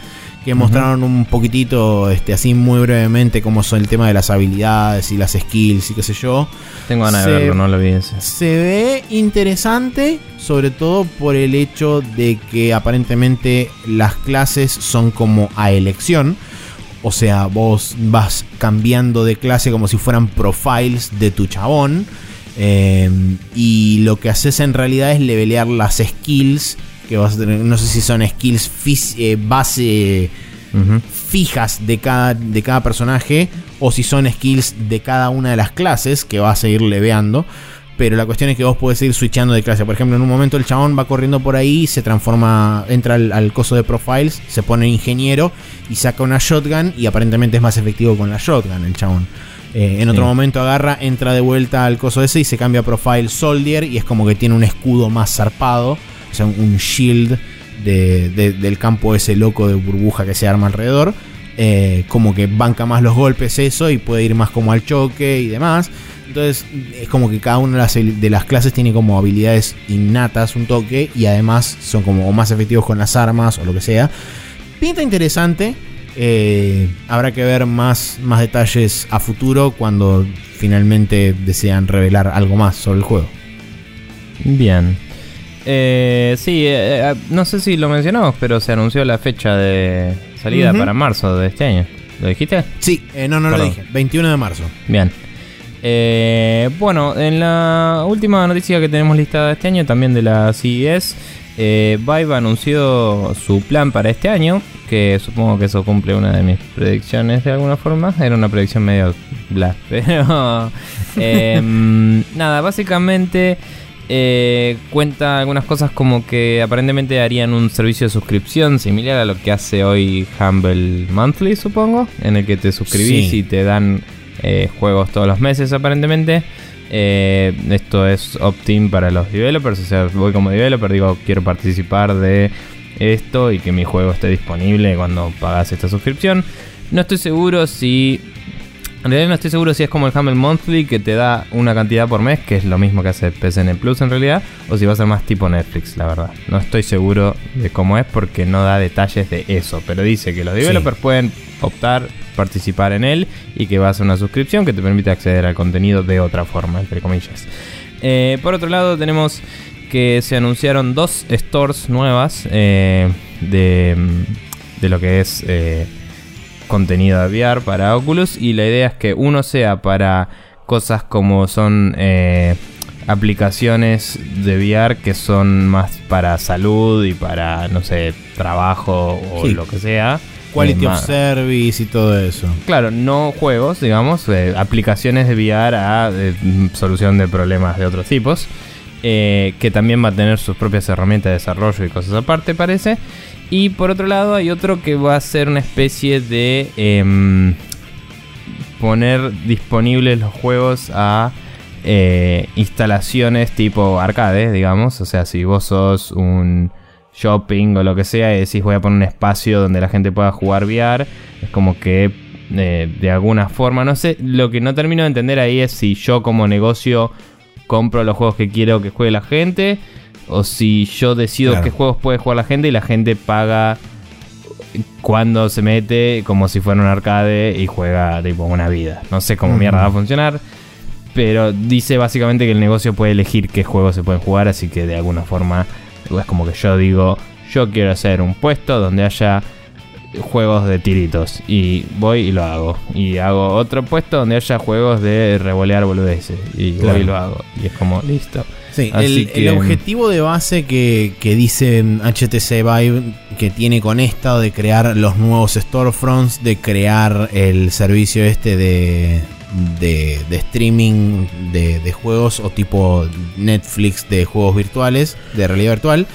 Que mostraron un poquitito, este, así muy brevemente, cómo son el tema de las habilidades y las skills y qué sé yo. Tengo ganas Se- de verlo, no lo vi ese. Se ve interesante, sobre todo por el hecho de que aparentemente las clases son como a elección. O sea, vos vas cambiando de clase como si fueran profiles de tu chabón. Eh, y lo que haces en realidad es levelear las skills. Que vas a tener, no sé si son skills fis- eh, base fijas de cada, de cada personaje o si son skills de cada una de las clases que vas a ir leveando. Pero la cuestión es que vos podés ir switchando de clase. Por ejemplo, en un momento el chabón va corriendo por ahí, se transforma, entra al, al coso de profiles, se pone ingeniero y saca una shotgun y aparentemente es más efectivo con la shotgun el chabón. Eh, en otro Sí. momento agarra, entra de vuelta al coso ese y se cambia a profile soldier y es como que tiene un escudo más zarpado, un shield de- de- del campo ese loco de burbuja que se arma alrededor. Eh, como que banca más los golpes eso y puede ir más como al choque y demás. Entonces es como que cada una de las, clases tiene como habilidades innatas, un toque, y además son como más efectivos con las armas o lo que sea. Pinta interesante. Eh, habrá que ver más, más detalles a futuro cuando finalmente desean revelar algo más sobre el juego. Bien. Eh, sí, eh, eh, no sé si lo mencionamos, pero se anunció la fecha de salida para marzo de este año. ¿Lo dijiste? Sí, eh, no, no lo dije. 21 de marzo. Bien. Eh, bueno, en la última noticia que tenemos listada este año, también de la CES, eh, Vive anunció su plan para este año, que supongo que eso cumple una de mis predicciones de alguna forma. Era una predicción medio blast, [laughs] pero... [laughs] em, nada, básicamente... eh, cuenta algunas cosas como que aparentemente harían un servicio de suscripción similar a lo que hace hoy Humble Monthly, supongo, en el que te suscribís Sí. y te dan eh, juegos todos los meses aparentemente. Eh, esto es opt-in para los developers, o sea, voy como developer, digo, quiero participar de esto y que mi juego esté disponible cuando pagas esta suscripción. No estoy seguro si... En realidad no estoy seguro si es como el Humble Monthly que te da una cantidad por mes, que es lo mismo que hace PSN Plus en realidad, o si va a ser más tipo Netflix, la verdad. No estoy seguro de cómo es porque no da detalles de eso, pero dice que los developers pueden optar, participar en él y que va a ser una suscripción que te permite acceder al contenido de otra forma, entre comillas. Eh, por otro lado tenemos que se anunciaron dos stores nuevas eh, de, de lo que es... eh, contenido de VR para Oculus y la idea es que uno sea para cosas como son eh, aplicaciones de VR que son más para salud y para, no sé, trabajo o Sí. lo que sea. Quality Eh, of service y todo eso. Claro, no juegos, digamos, eh, aplicaciones de VR a eh, solución de problemas de otros tipos. eh, que también va a tener sus propias herramientas de desarrollo y cosas aparte, parece. Y por otro lado, hay otro que va a ser una especie de em, poner disponibles los juegos a eh, instalaciones tipo arcade, digamos. O sea, si vos sos un shopping o lo que sea y decís voy a poner un espacio donde la gente pueda jugar VR, es como que eh, de alguna forma, no sé, lo que no termino de entender ahí es si yo como negocio compro los juegos que quiero que juegue la gente o si yo decido Claro. qué juegos puede jugar la gente y la gente paga cuando se mete como si fuera un arcade y juega tipo una vida. No sé cómo mierda va a funcionar. Pero dice básicamente que el negocio puede elegir qué juegos se pueden jugar. Así que de alguna forma es como que yo digo, yo quiero hacer un puesto donde haya juegos de tiritos. Y voy y lo hago. Y hago otro puesto donde haya juegos de revolear boludeces. Y Claro. voy y lo hago. Y es como, listo. Sí, el, que- el objetivo de base que, que dice HTC Vive que tiene con esto de crear los nuevos storefronts, de crear el servicio este de, de, de streaming de, de juegos o tipo Netflix de juegos virtuales, de realidad virtual,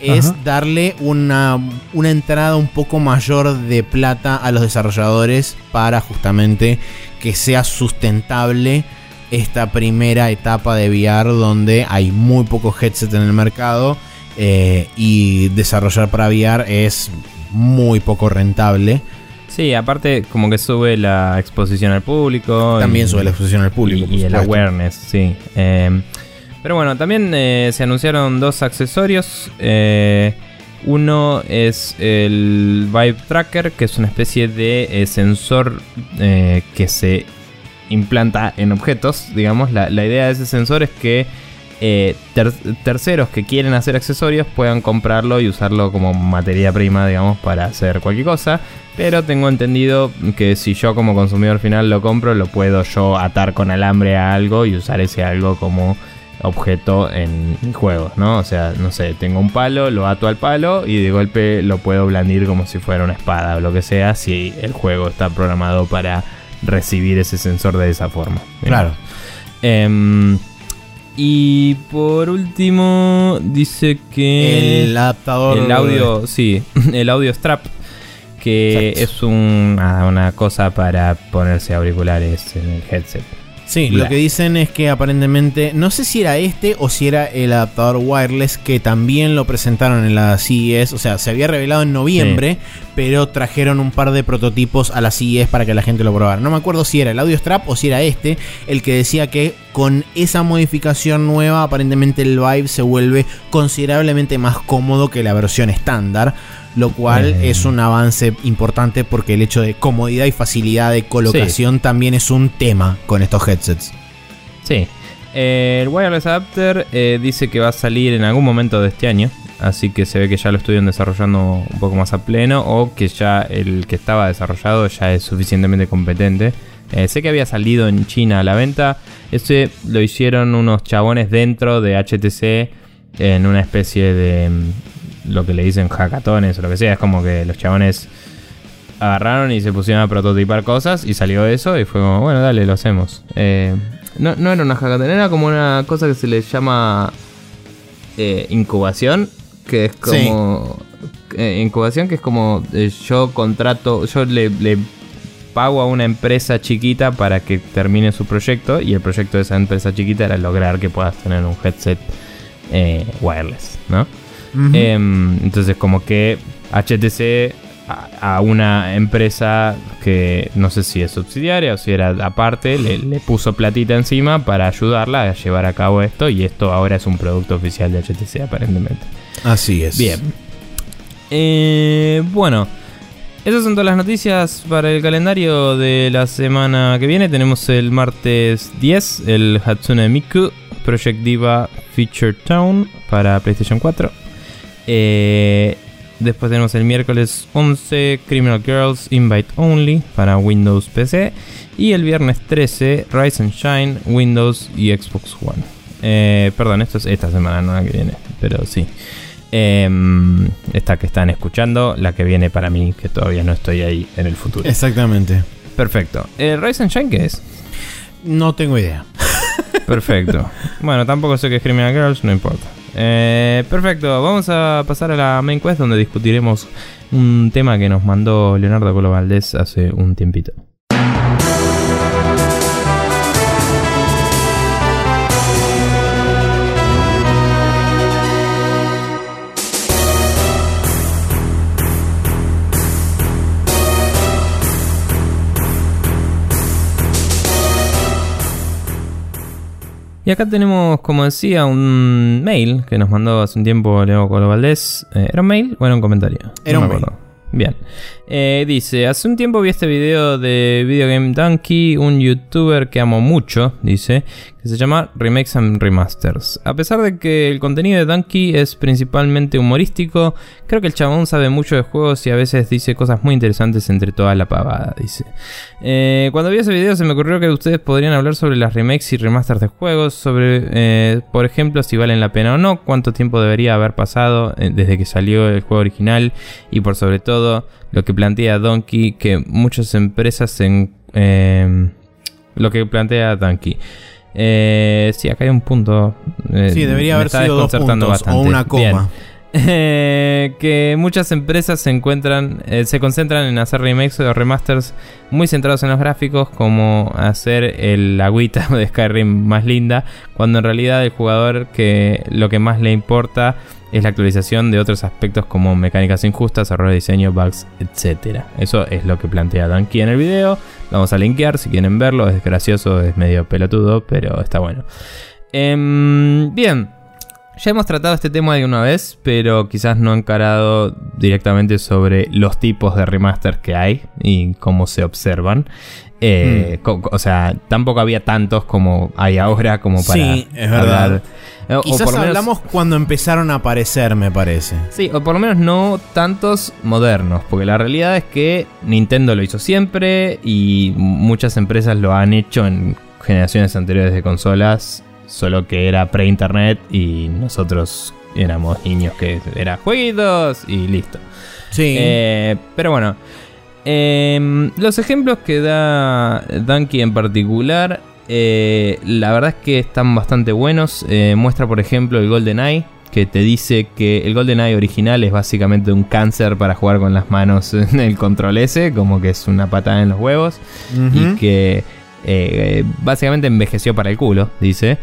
es Ajá. darle una, una entrada un poco mayor de plata a los desarrolladores para justamente que sea sustentable esta primera etapa de VR donde hay muy pocos headsets en el mercado eh, y desarrollar para VR es muy poco rentable. Sí, aparte como que sube la exposición al público. También y- sube la exposición al público. Y, y el awareness, sí. Eh, pero bueno, también eh, se anunciaron dos accesorios. Eh, uno es el Vibe Tracker, que es una especie de sensor que se implanta en objetos, digamos. La, la idea de ese sensor es que eh, ter- terceros que quieren hacer accesorios puedan comprarlo y usarlo como materia prima, digamos, para hacer cualquier cosa. Pero tengo entendido que si yo como consumidor final lo compro, lo puedo yo atar con alambre a algo y usar ese algo como objeto en juegos, ¿no? O sea, no sé, tengo un palo, lo ato al palo y de golpe lo puedo blandir como si fuera una espada o lo que sea, si el juego está programado para recibir ese sensor de esa forma. Claro. Em, y por último, dice que El adaptador. el audio, sí, [laughs] el audio strap, que Exacto. es un- una cosa para ponerse auriculares en el headset. Sí, lo que dicen es que aparentemente, no sé si era este o si era el adaptador wireless que también lo presentaron en la CES, o sea, se había revelado en noviembre, pero trajeron un par de prototipos a la CES para que la gente lo probara. No me acuerdo si era el Audio Strap o si era este, el que decía que con esa modificación nueva aparentemente el Vive se vuelve considerablemente más cómodo que la versión estándar lo cual Eh. es un avance importante porque el hecho de comodidad y facilidad de colocación también es un tema con estos headsets. Sí. Eh, el Wireless Adapter eh, dice que va a salir en algún momento de este año. Así que se ve que ya lo estuvieron desarrollando un poco más a pleno. O que ya el que estaba desarrollado ya es suficientemente competente. Eh, sé que había salido en China a la venta. Ese lo hicieron unos chabones dentro de HTC. En una especie de. Lo que le dicen hackatones o lo que sea. Es como que los chabones agarraron y se pusieron a prototipar cosas y salió eso y fue como, bueno, dale, lo hacemos. Eh, no, no era una hackathon, era como una cosa que se le llama eh, incubación, que es como... eh, incubación que es como eh, yo contrato, yo le, le pago a una empresa chiquita para que termine su proyecto y el proyecto de esa empresa chiquita era lograr que puedas tener un headset eh, wireless, ¿no? Em, entonces como que HTC a, a una empresa que no sé si es subsidiaria o si era aparte, le, le puso platita encima para ayudarla a llevar a cabo esto y esto ahora es un producto oficial de HTC aparentemente. Así es. Bien. Eh, bueno, esas son todas las noticias para el calendario de la semana que viene. Tenemos el martes 10, el Hatsune Miku Project Diva Feature Town para PlayStation 4. Eh, después tenemos el miércoles 11 Criminal Girls Invite Only para Windows PC. Y el viernes 13 Rise and Shine Windows y Xbox One. Eh, perdón, esto es esta semana, no la que viene, pero sí. Em, esta que están escuchando, la que viene para mí, que todavía no estoy ahí en el futuro. Exactamente. Perfecto. Eh, ¿Rise and Shine qué es? No tengo idea. Perfecto. [laughs] bueno, tampoco sé qué es Criminal Girls, no importa. Eh, perfecto, vamos a pasar a la main quest donde discutiremos un tema que nos mandó Leonardo Colo Valdés hace un tiempito. Y acá tenemos, como decía, un mail que nos mandó hace un tiempo Leo Colo Valdés. Eh, ¿Era un mail o era un comentario? Era No un me acuerdo. Bien. Eh, dice, hace un tiempo vi este video de Video Game Donkey, un youtuber que amo mucho, dice, que se llama Remakes and Remasters. A pesar de que el contenido de Donkey es principalmente humorístico, creo que el chabón sabe mucho de juegos y a veces dice cosas muy interesantes entre toda la pavada, dice. Eh, cuando vi ese video se me ocurrió que ustedes podrían hablar sobre las remakes y remasters de juegos, sobre, eh, por ejemplo, si valen la pena o no, cuánto tiempo debería haber pasado eh, desde que salió el juego original y por sobre todo lo que plantea Donkey, que muchas empresas en... eh, lo que plantea Donkey. Eh, sí, acá hay un punto. eh, Sí, debería haber sido dos puntos o una coma. Bien. [laughs] Eh, que muchas empresas se encuentran, eh, se concentran en hacer remakes o remasters muy centrados en los gráficos, como hacer el agüita [laughs] de Skyrim más linda, cuando en realidad el jugador que lo que más le importa es la actualización de otros aspectos como mecánicas injustas, errores de diseño, bugs, etc. Eso es lo que plantea Donkey en el video. Vamos a linkear si quieren verlo. Es gracioso, es medio pelotudo, pero está bueno. Em, bien, ya hemos tratado este tema alguna vez, pero quizás no encarado directamente sobre los tipos de remaster que hay y cómo se observan. Eh, co- o sea, tampoco había tantos como hay ahora como para Sí, es verdad. hablar. Eh, o Quizás por lo menos- hablamos cuando empezaron a aparecer, me parece. Sí, o por lo menos no tantos modernos, porque la realidad es que Nintendo lo hizo siempre y muchas empresas lo han hecho en generaciones anteriores de consolas, solo que era pre-internet y nosotros éramos niños que era jueguitos y listo. Sí. Eh, pero bueno, em, los ejemplos que da Donkey en particular, eh, la verdad es que están bastante buenos. Eh, muestra, por ejemplo, el GoldenEye, que te dice que el GoldenEye original es básicamente un cáncer para jugar con las manos [laughs] en el control S, como que es una patada en los huevos y que eh, básicamente envejeció para el culo, dice.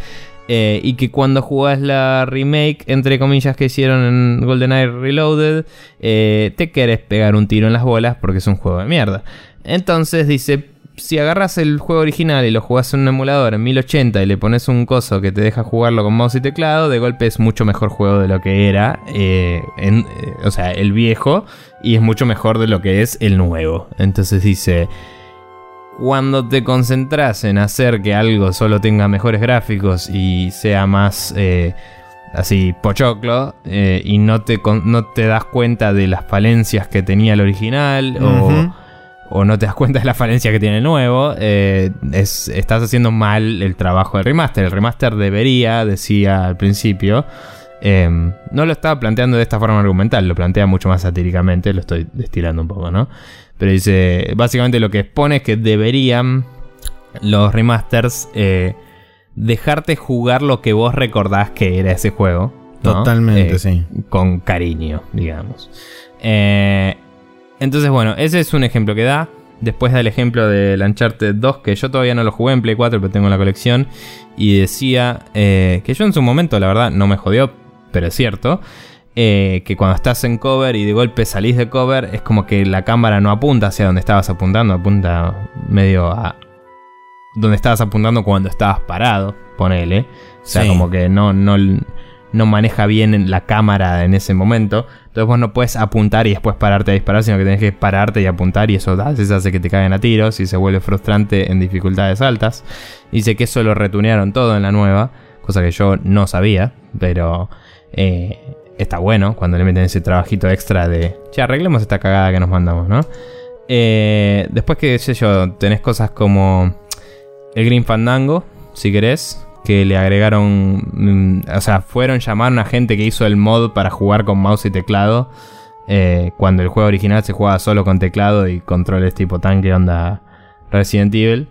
Eh, y que cuando jugás la remake, entre comillas, que hicieron en GoldenEye Reloaded, eh, te querés pegar un tiro en las bolas porque es un juego de mierda. Entonces dice, si agarras el juego original y lo jugás en un emulador en 1080 y le pones un coso que te deja jugarlo con mouse y teclado, de golpe es mucho mejor juego de lo que era, eh, o sea, el viejo, y es mucho mejor de lo que es el nuevo. Entonces dice, cuando te concentras en hacer que algo solo tenga mejores gráficos y sea más eh, así pochoclo eh, y no te, no te das cuenta de las falencias que tenía el original o, no te das cuenta de las falencias que tiene el nuevo, eh, estás haciendo mal el trabajo del remaster. El remaster debería, decía al principio, no lo estaba planteando de esta forma argumental, lo plantea mucho más satíricamente, lo estoy destilando un poco, ¿no? Pero dice, básicamente lo que expone es que deberían los remasters eh, dejarte jugar lo que vos recordás que era ese juego. Totalmente, eh, sí. Con cariño, digamos. Eh, entonces, bueno, ese es un ejemplo que da. Después del ejemplo de Uncharted 2, que yo todavía no lo jugué en Play 4, pero tengo en la colección. Y decía que yo en su momento, la verdad, no me jodió, pero es cierto. Eh, que cuando estás en cover y de golpe salís de cover, es como que la cámara no apunta hacia donde estabas apuntando, apunta medio a donde estabas apuntando cuando estabas parado, ponele. O sea, como que no, no, no maneja bien la cámara en ese momento. Entonces vos no puedes apuntar y después pararte a disparar, sino que tenés que pararte y apuntar y eso hace que te caigan a tiros y se vuelve frustrante en dificultades altas. Dice que eso lo retunearon todo en la nueva, cosa que yo no sabía, pero... Eh, está bueno cuando le meten ese trabajito extra de, che, arreglemos esta cagada que nos mandamos, ¿no? Eh, después que, sé yo, tenés cosas como el Green Fandango, si querés, que le agregaron, mm, o sea, fueron llamaron a gente que hizo el mod para jugar con mouse y teclado, eh, cuando el juego original se jugaba solo con teclado y controles tipo tanque onda Resident Evil.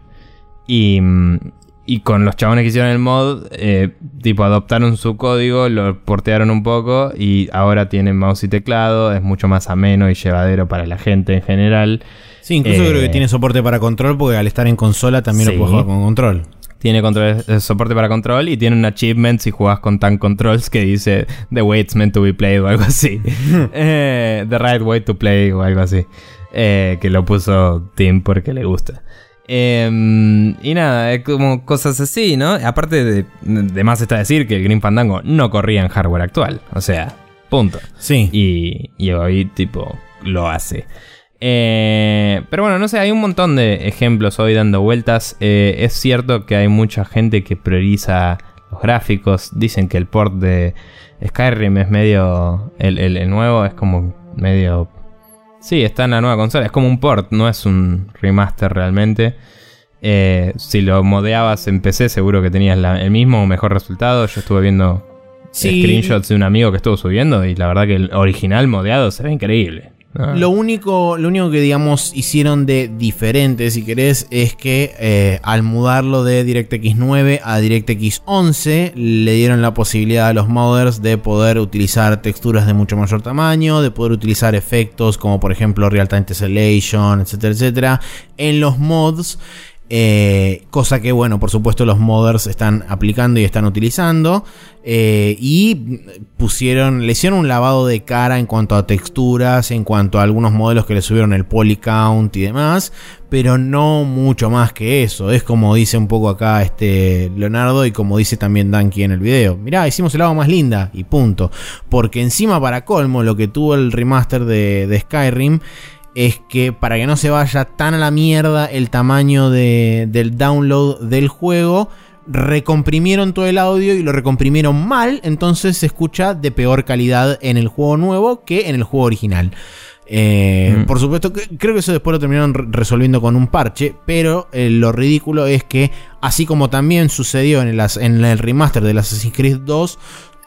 Y, mm, y con los chabones que hicieron el mod, eh, tipo adoptaron su código, lo portearon un poco y ahora tienen mouse y teclado, es mucho más ameno y llevadero para la gente en general. Sí, incluso creo que eh, tiene soporte para control porque al estar en consola también lo puedes jugar con control. Tiene control, eh, soporte para control y tiene un achievement si juegas con Tank Controls que dice The way it's meant to be played o algo así. [laughs] the right way to play o algo así. que lo puso Tim porque le gusta. Em, y nada, es como cosas así, ¿no? Aparte de, de, más está decir que el Green Fandango no corría en hardware actual. O sea, punto. Sí. Y, hoy, tipo, lo hace. Eh, pero bueno, no sé, hay un montón de ejemplos hoy dando vueltas. Eh, es cierto que hay mucha gente que prioriza los gráficos. Dicen que el port de Skyrim es medio. el nuevo es como medio Sí, está en la nueva consola. Es como un port, no es un remaster realmente. Eh, si lo modeabas en PC, seguro que tenías el mismo o mejor resultado. Yo estuve viendo screenshots de un amigo que estuvo subiendo y la verdad que el original modeado se ve increíble. Ah. Lo, único, lo único que, digamos, hicieron de diferente, si querés, es que eh, al mudarlo de DirectX 9 a DirectX 11, le dieron la posibilidad a los modders de poder utilizar texturas de mucho mayor tamaño, de poder utilizar efectos como, por ejemplo, Real Time Tessellation, etcétera, etcétera, en los mods. Eh, cosa que, bueno, por supuesto los modders están aplicando y están utilizando. Eh, y pusieron, le hicieron un lavado de cara en cuanto a texturas, en cuanto a algunos modelos que le subieron el polycount y demás. Pero no mucho más que eso. Es como dice un poco acá este Leonardo y como dice también Danky en el video. Mirá, hicimos el lavado más linda y punto. Porque encima para colmo lo que tuvo el remaster de Skyrim es que para que no se vaya tan a la mierda el tamaño del download del juego, recomprimieron todo el audio y lo recomprimieron mal, entonces se escucha de peor calidad en el juego nuevo que en el juego original. Eh, mm. Por supuesto, creo que eso después lo terminaron resolviendo con un parche, pero eh, lo ridículo es que, así como también sucedió en el, en el remaster de Assassin's Creed 2,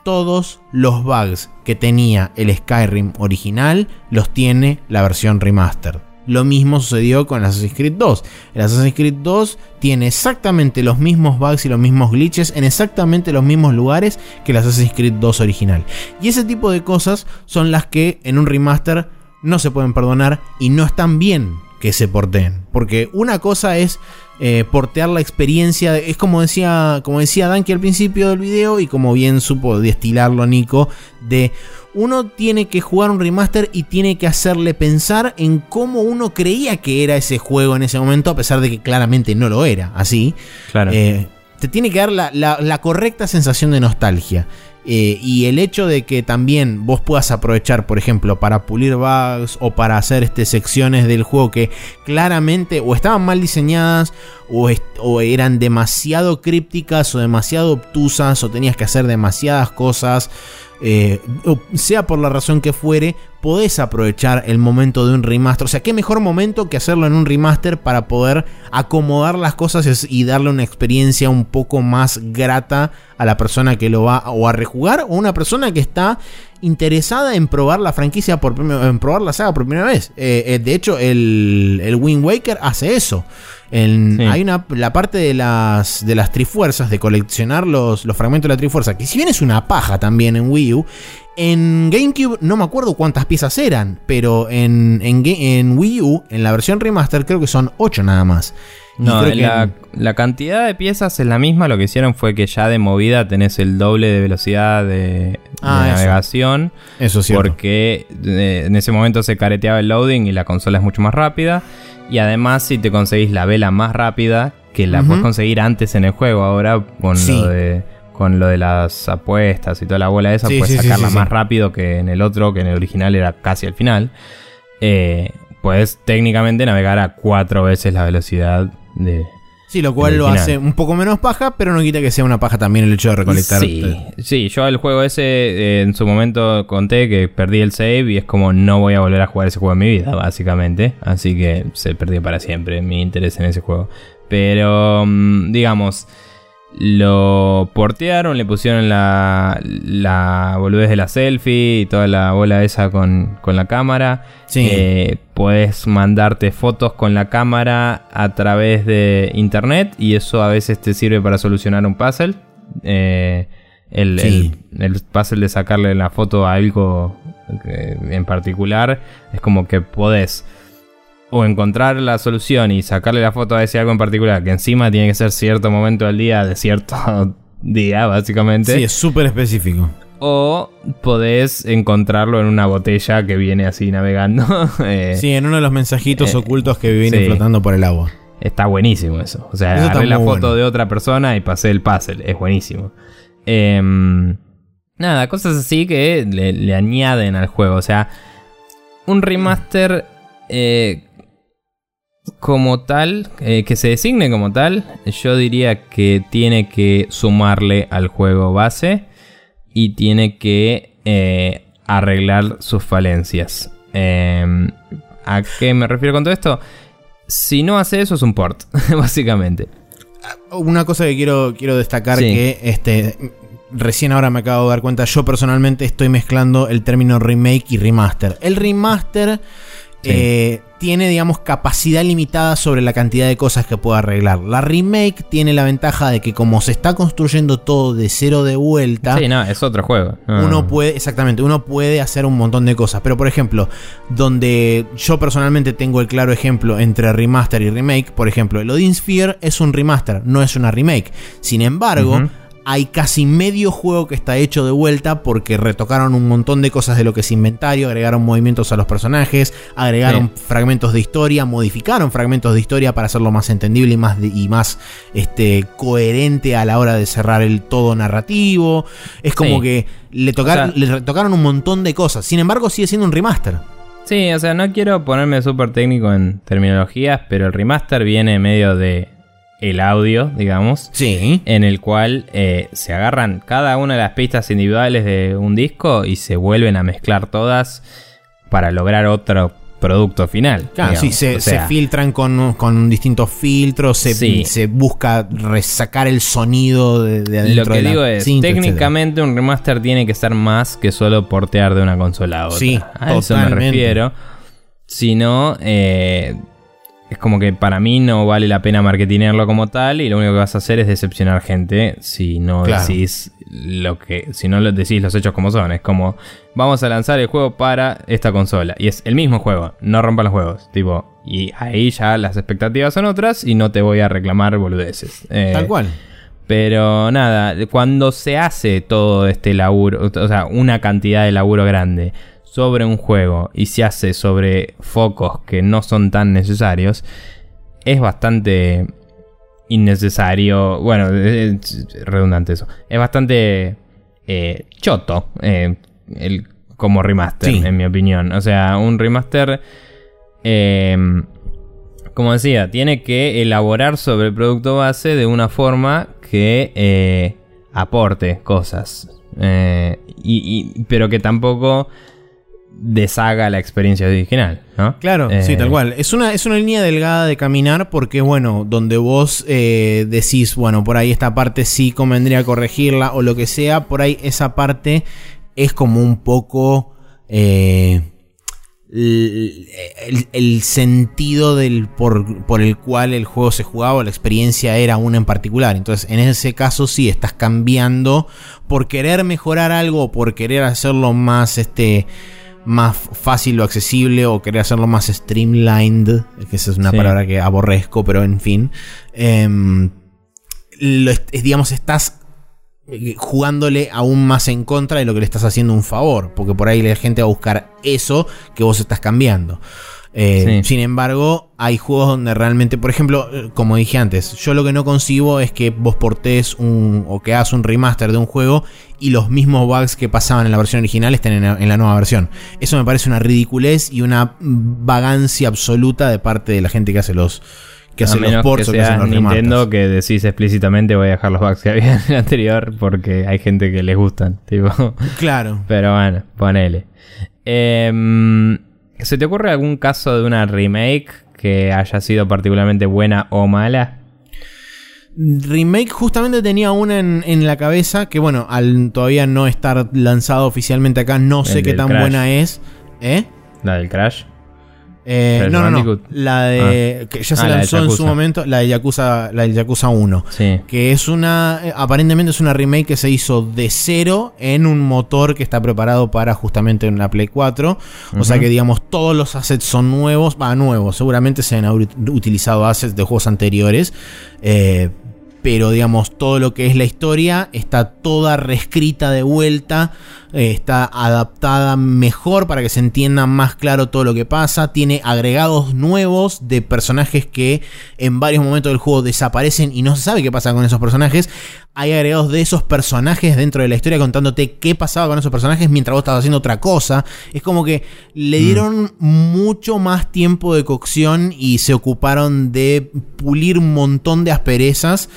todos los bugs que tenía el Skyrim original los tiene la versión remaster. Lo mismo sucedió con Assassin's Creed 2. El Assassin's Creed 2 tiene exactamente los mismos bugs y los mismos glitches en exactamente los mismos lugares que el Assassin's Creed 2 original. Y ese tipo de cosas son las que en un remaster no se pueden perdonar y no están bien que se porten. Porque una cosa es eh, portear la experiencia. Es como decía, como decía Danke al principio del video y como bien supo destilarlo Nico, de uno tiene que jugar un remaster y tiene que hacerle pensar en cómo uno creía que era ese juego en ese momento, a pesar de que claramente no lo era así. Claro. Eh, te tiene que dar la, la- la correcta sensación de nostalgia. Eh, y el hecho de que también vos puedas aprovechar, por ejemplo, para pulir bugs o para hacer este, secciones del juego que claramente o estaban mal diseñadas o, o eran demasiado crípticas o demasiado obtusas o tenías que hacer demasiadas cosas. Eh, sea por la razón que fuere, podés aprovechar el momento de un remaster. O sea, qué mejor momento que hacerlo en un remaster para poder acomodar las cosas y darle una experiencia un poco más grata a la persona que lo va o a rejugar o una persona que está interesada en probar la franquicia por en probar la saga por primera vez. Eh, eh, de hecho, el, el Wind Waker hace eso. En- Sí. Hay una la parte de las de las trifuerzas de coleccionar los, los fragmentos de la trifuerza, que si bien es una paja también en Wii U, en GameCube no me acuerdo cuántas piezas eran, pero en, en, en Wii U, en la versión remaster, creo que son 8 nada más. No, que la, cantidad de piezas es la misma. Lo que hicieron fue que ya de movida tenés el doble de velocidad de, de Ah, eso. navegación. eso es cierto. porque eh, en ese momento se careteaba el loading y la consola es mucho más rápida. Y además, si te conseguís la vela más rápida, que la puedes conseguir antes en el juego, ahora con, Sí. lo, de, con lo de las apuestas y toda la bola esa, Sí, puedes sí, sí, sacarla sí, más sí. rápido que en el otro, que en el original era casi al final. Eh, puedes técnicamente navegar a cuatro veces la velocidad de, Sí, lo cual lo hace un poco menos paja, pero no quita que sea una paja también el hecho de recolectar. Sí, sí, yo el juego ese eh, en su momento conté que perdí el save y es como no voy a volver a jugar ese juego en mi vida, básicamente. Así que se perdió para siempre mi interés en ese juego. Pero, mm, digamos, lo portearon, le pusieron la, la boludez de la selfie y toda la bola esa con, con la cámara. Sí. Eh, puedes mandarte fotos con la cámara a través de internet y eso a veces te sirve para solucionar un puzzle. Eh, el, Sí. el- el puzzle de sacarle la foto a algo eh, en particular es como que podés o encontrar la solución y sacarle la foto a ese algo en particular, que encima tiene que ser cierto momento del día de cierto [laughs] día, básicamente. Sí, es súper específico. O podés encontrarlo en una botella que viene así navegando. [laughs] Eh, Sí, en uno de los mensajitos eh, ocultos que vienen sí. flotando por el agua. Está buenísimo eso. O sea, Eso agarré la foto bueno. de otra persona y pasé el puzzle. Es buenísimo. Em, nada, cosas así que le, le añaden al juego. O sea, un remaster eh, como tal, eh, que se designe como tal, yo diría que tiene que sumarle al juego base y tiene que eh, arreglar sus falencias. Em, ¿A qué me refiero con todo esto? Si no hace eso es un port, [laughs] básicamente. Una cosa que quiero, quiero destacar Sí. que este recién ahora me acabo de dar cuenta, yo personalmente estoy mezclando el término remake y remaster. El remaster Sí. eh, tiene, digamos, capacidad limitada sobre la cantidad de cosas que puede arreglar. La remake tiene la ventaja de que como se está construyendo todo de cero de vuelta, Sí, no, es otro juego. No, uno no. puede, exactamente, uno puede hacer un montón de cosas. Pero por ejemplo, donde yo personalmente tengo el claro ejemplo entre remaster y remake, por ejemplo, el Odin Sphere es un remaster, no es una remake. Sin embargo. Hay casi medio juego que está hecho de vuelta porque retocaron un montón de cosas de lo que es inventario, agregaron movimientos a los personajes, agregaron fragmentos de historia, modificaron fragmentos de historia para hacerlo más entendible y más, y más este, coherente a la hora de cerrar el todo narrativo. Es como Sí. que le, tocar- O sea- le retocaron un montón de cosas. Sin embargo, sigue siendo un remaster. Sí, o sea, no quiero ponerme súper técnico en terminologías, pero el remaster viene medio de el audio, digamos. Sí. en el cual eh, se agarran cada una de las pistas individuales de un disco y se vuelven a mezclar todas para lograr otro producto final. Claro, sí, se, O sea, se filtran con, con distintos filtros, se, Sí. se busca resacar el sonido de, de adentro Lo que de la digo es, cinta, etcétera. técnicamente un remaster tiene que ser más que solo portear de una consola a otra. Sí, a eso me refiero. Si no, eh, es como que para mí no vale la pena marketinearlo como tal y lo único que vas a hacer es decepcionar gente si no decís lo que si no decís los hechos como son, es como vamos a lanzar el juego para esta consola y es el mismo juego, no rompan los juegos, tipo y ahí ya las expectativas son otras y no te voy a reclamar boludeces. Eh, Tal cual. Pero nada, cuando se hace todo este laburo, o sea, una cantidad de laburo grande sobre un juego y se hace sobre focos que no son tan necesarios, es bastante innecesario. Bueno, es redundante eso. Es bastante eh, choto eh, el, como remaster, en mi opinión. O sea, un remaster. Eh, como decía, tiene que elaborar sobre el producto base de una forma que aporte cosas. y, pero que tampoco deshaga la experiencia original, ¿no? Claro, sí, eh, tal cual. Es una, es una línea delgada de caminar porque, bueno, donde vos eh, decís, bueno, por ahí esta parte sí convendría corregirla o lo que sea, por ahí esa parte es como un poco... Eh, el, sentido del por, por, el cual el juego se jugaba o la experiencia era una en particular. Entonces, en ese caso sí estás cambiando por querer mejorar algo, por querer hacerlo más este más fácil o accesible o querer hacerlo más streamlined, que esa es una palabra que aborrezco, pero en fin. Em, digamos, estás eh, jugándole aún más en contra de lo que le estás haciendo un favor, porque por ahí la gente va a buscar eso que vos estás cambiando. Eh, sin embargo, hay juegos donde realmente, por ejemplo, eh, como dije antes, yo lo que no concibo es que vos portes un o que hagas un remaster de un juego y los mismos bugs que pasaban en la versión original estén en la, nueva versión. Eso me parece una ridiculez y una vagancia absoluta de parte de la gente que hace los que hace los ports que, que hacen los Nintendo que decís explícitamente voy a dejar los bugs que había en el anterior porque hay gente que les gustan, tipo. Claro. Pero bueno, ponele. Eh, ¿Se te ocurre algún caso de una remake que haya sido particularmente buena o mala? Remake justamente tenía una en, la cabeza que bueno, al todavía no estar lanzado oficialmente acá, no sé qué tan buena es. ¿Eh? La del Crash. Eh, no, no, no. La de. Ah. Que ya se ah, lanzó en su momento, la de Yakuza, la de Yakuza 1. Sí. Que es una. Eh, aparentemente es una remake que se hizo de cero en un motor que está preparado para justamente una Play 4. O sea que, digamos, todos los assets son nuevos. Va, nuevos. Seguramente se han utilizado assets de juegos anteriores. Eh, pero digamos, todo lo que es la historia está toda reescrita de vuelta, eh, está adaptada mejor para que se entienda más claro todo lo que pasa, tiene agregados nuevos de personajes que en varios momentos del juego desaparecen y no se sabe qué pasa con esos personajes. Hay agregados de esos personajes dentro de la historia contándote qué pasaba con esos personajes mientras vos estabas haciendo otra cosa. Es como que le mm. dieron mucho más tiempo de cocción y se ocuparon de pulir un montón de asperezas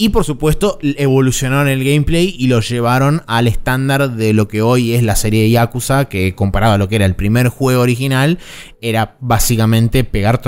y por supuesto, evolucionaron el gameplay y lo llevaron al estándar de lo que hoy es la serie de Yakuza, que comparado a lo que era el primer juego original, era básicamente pegar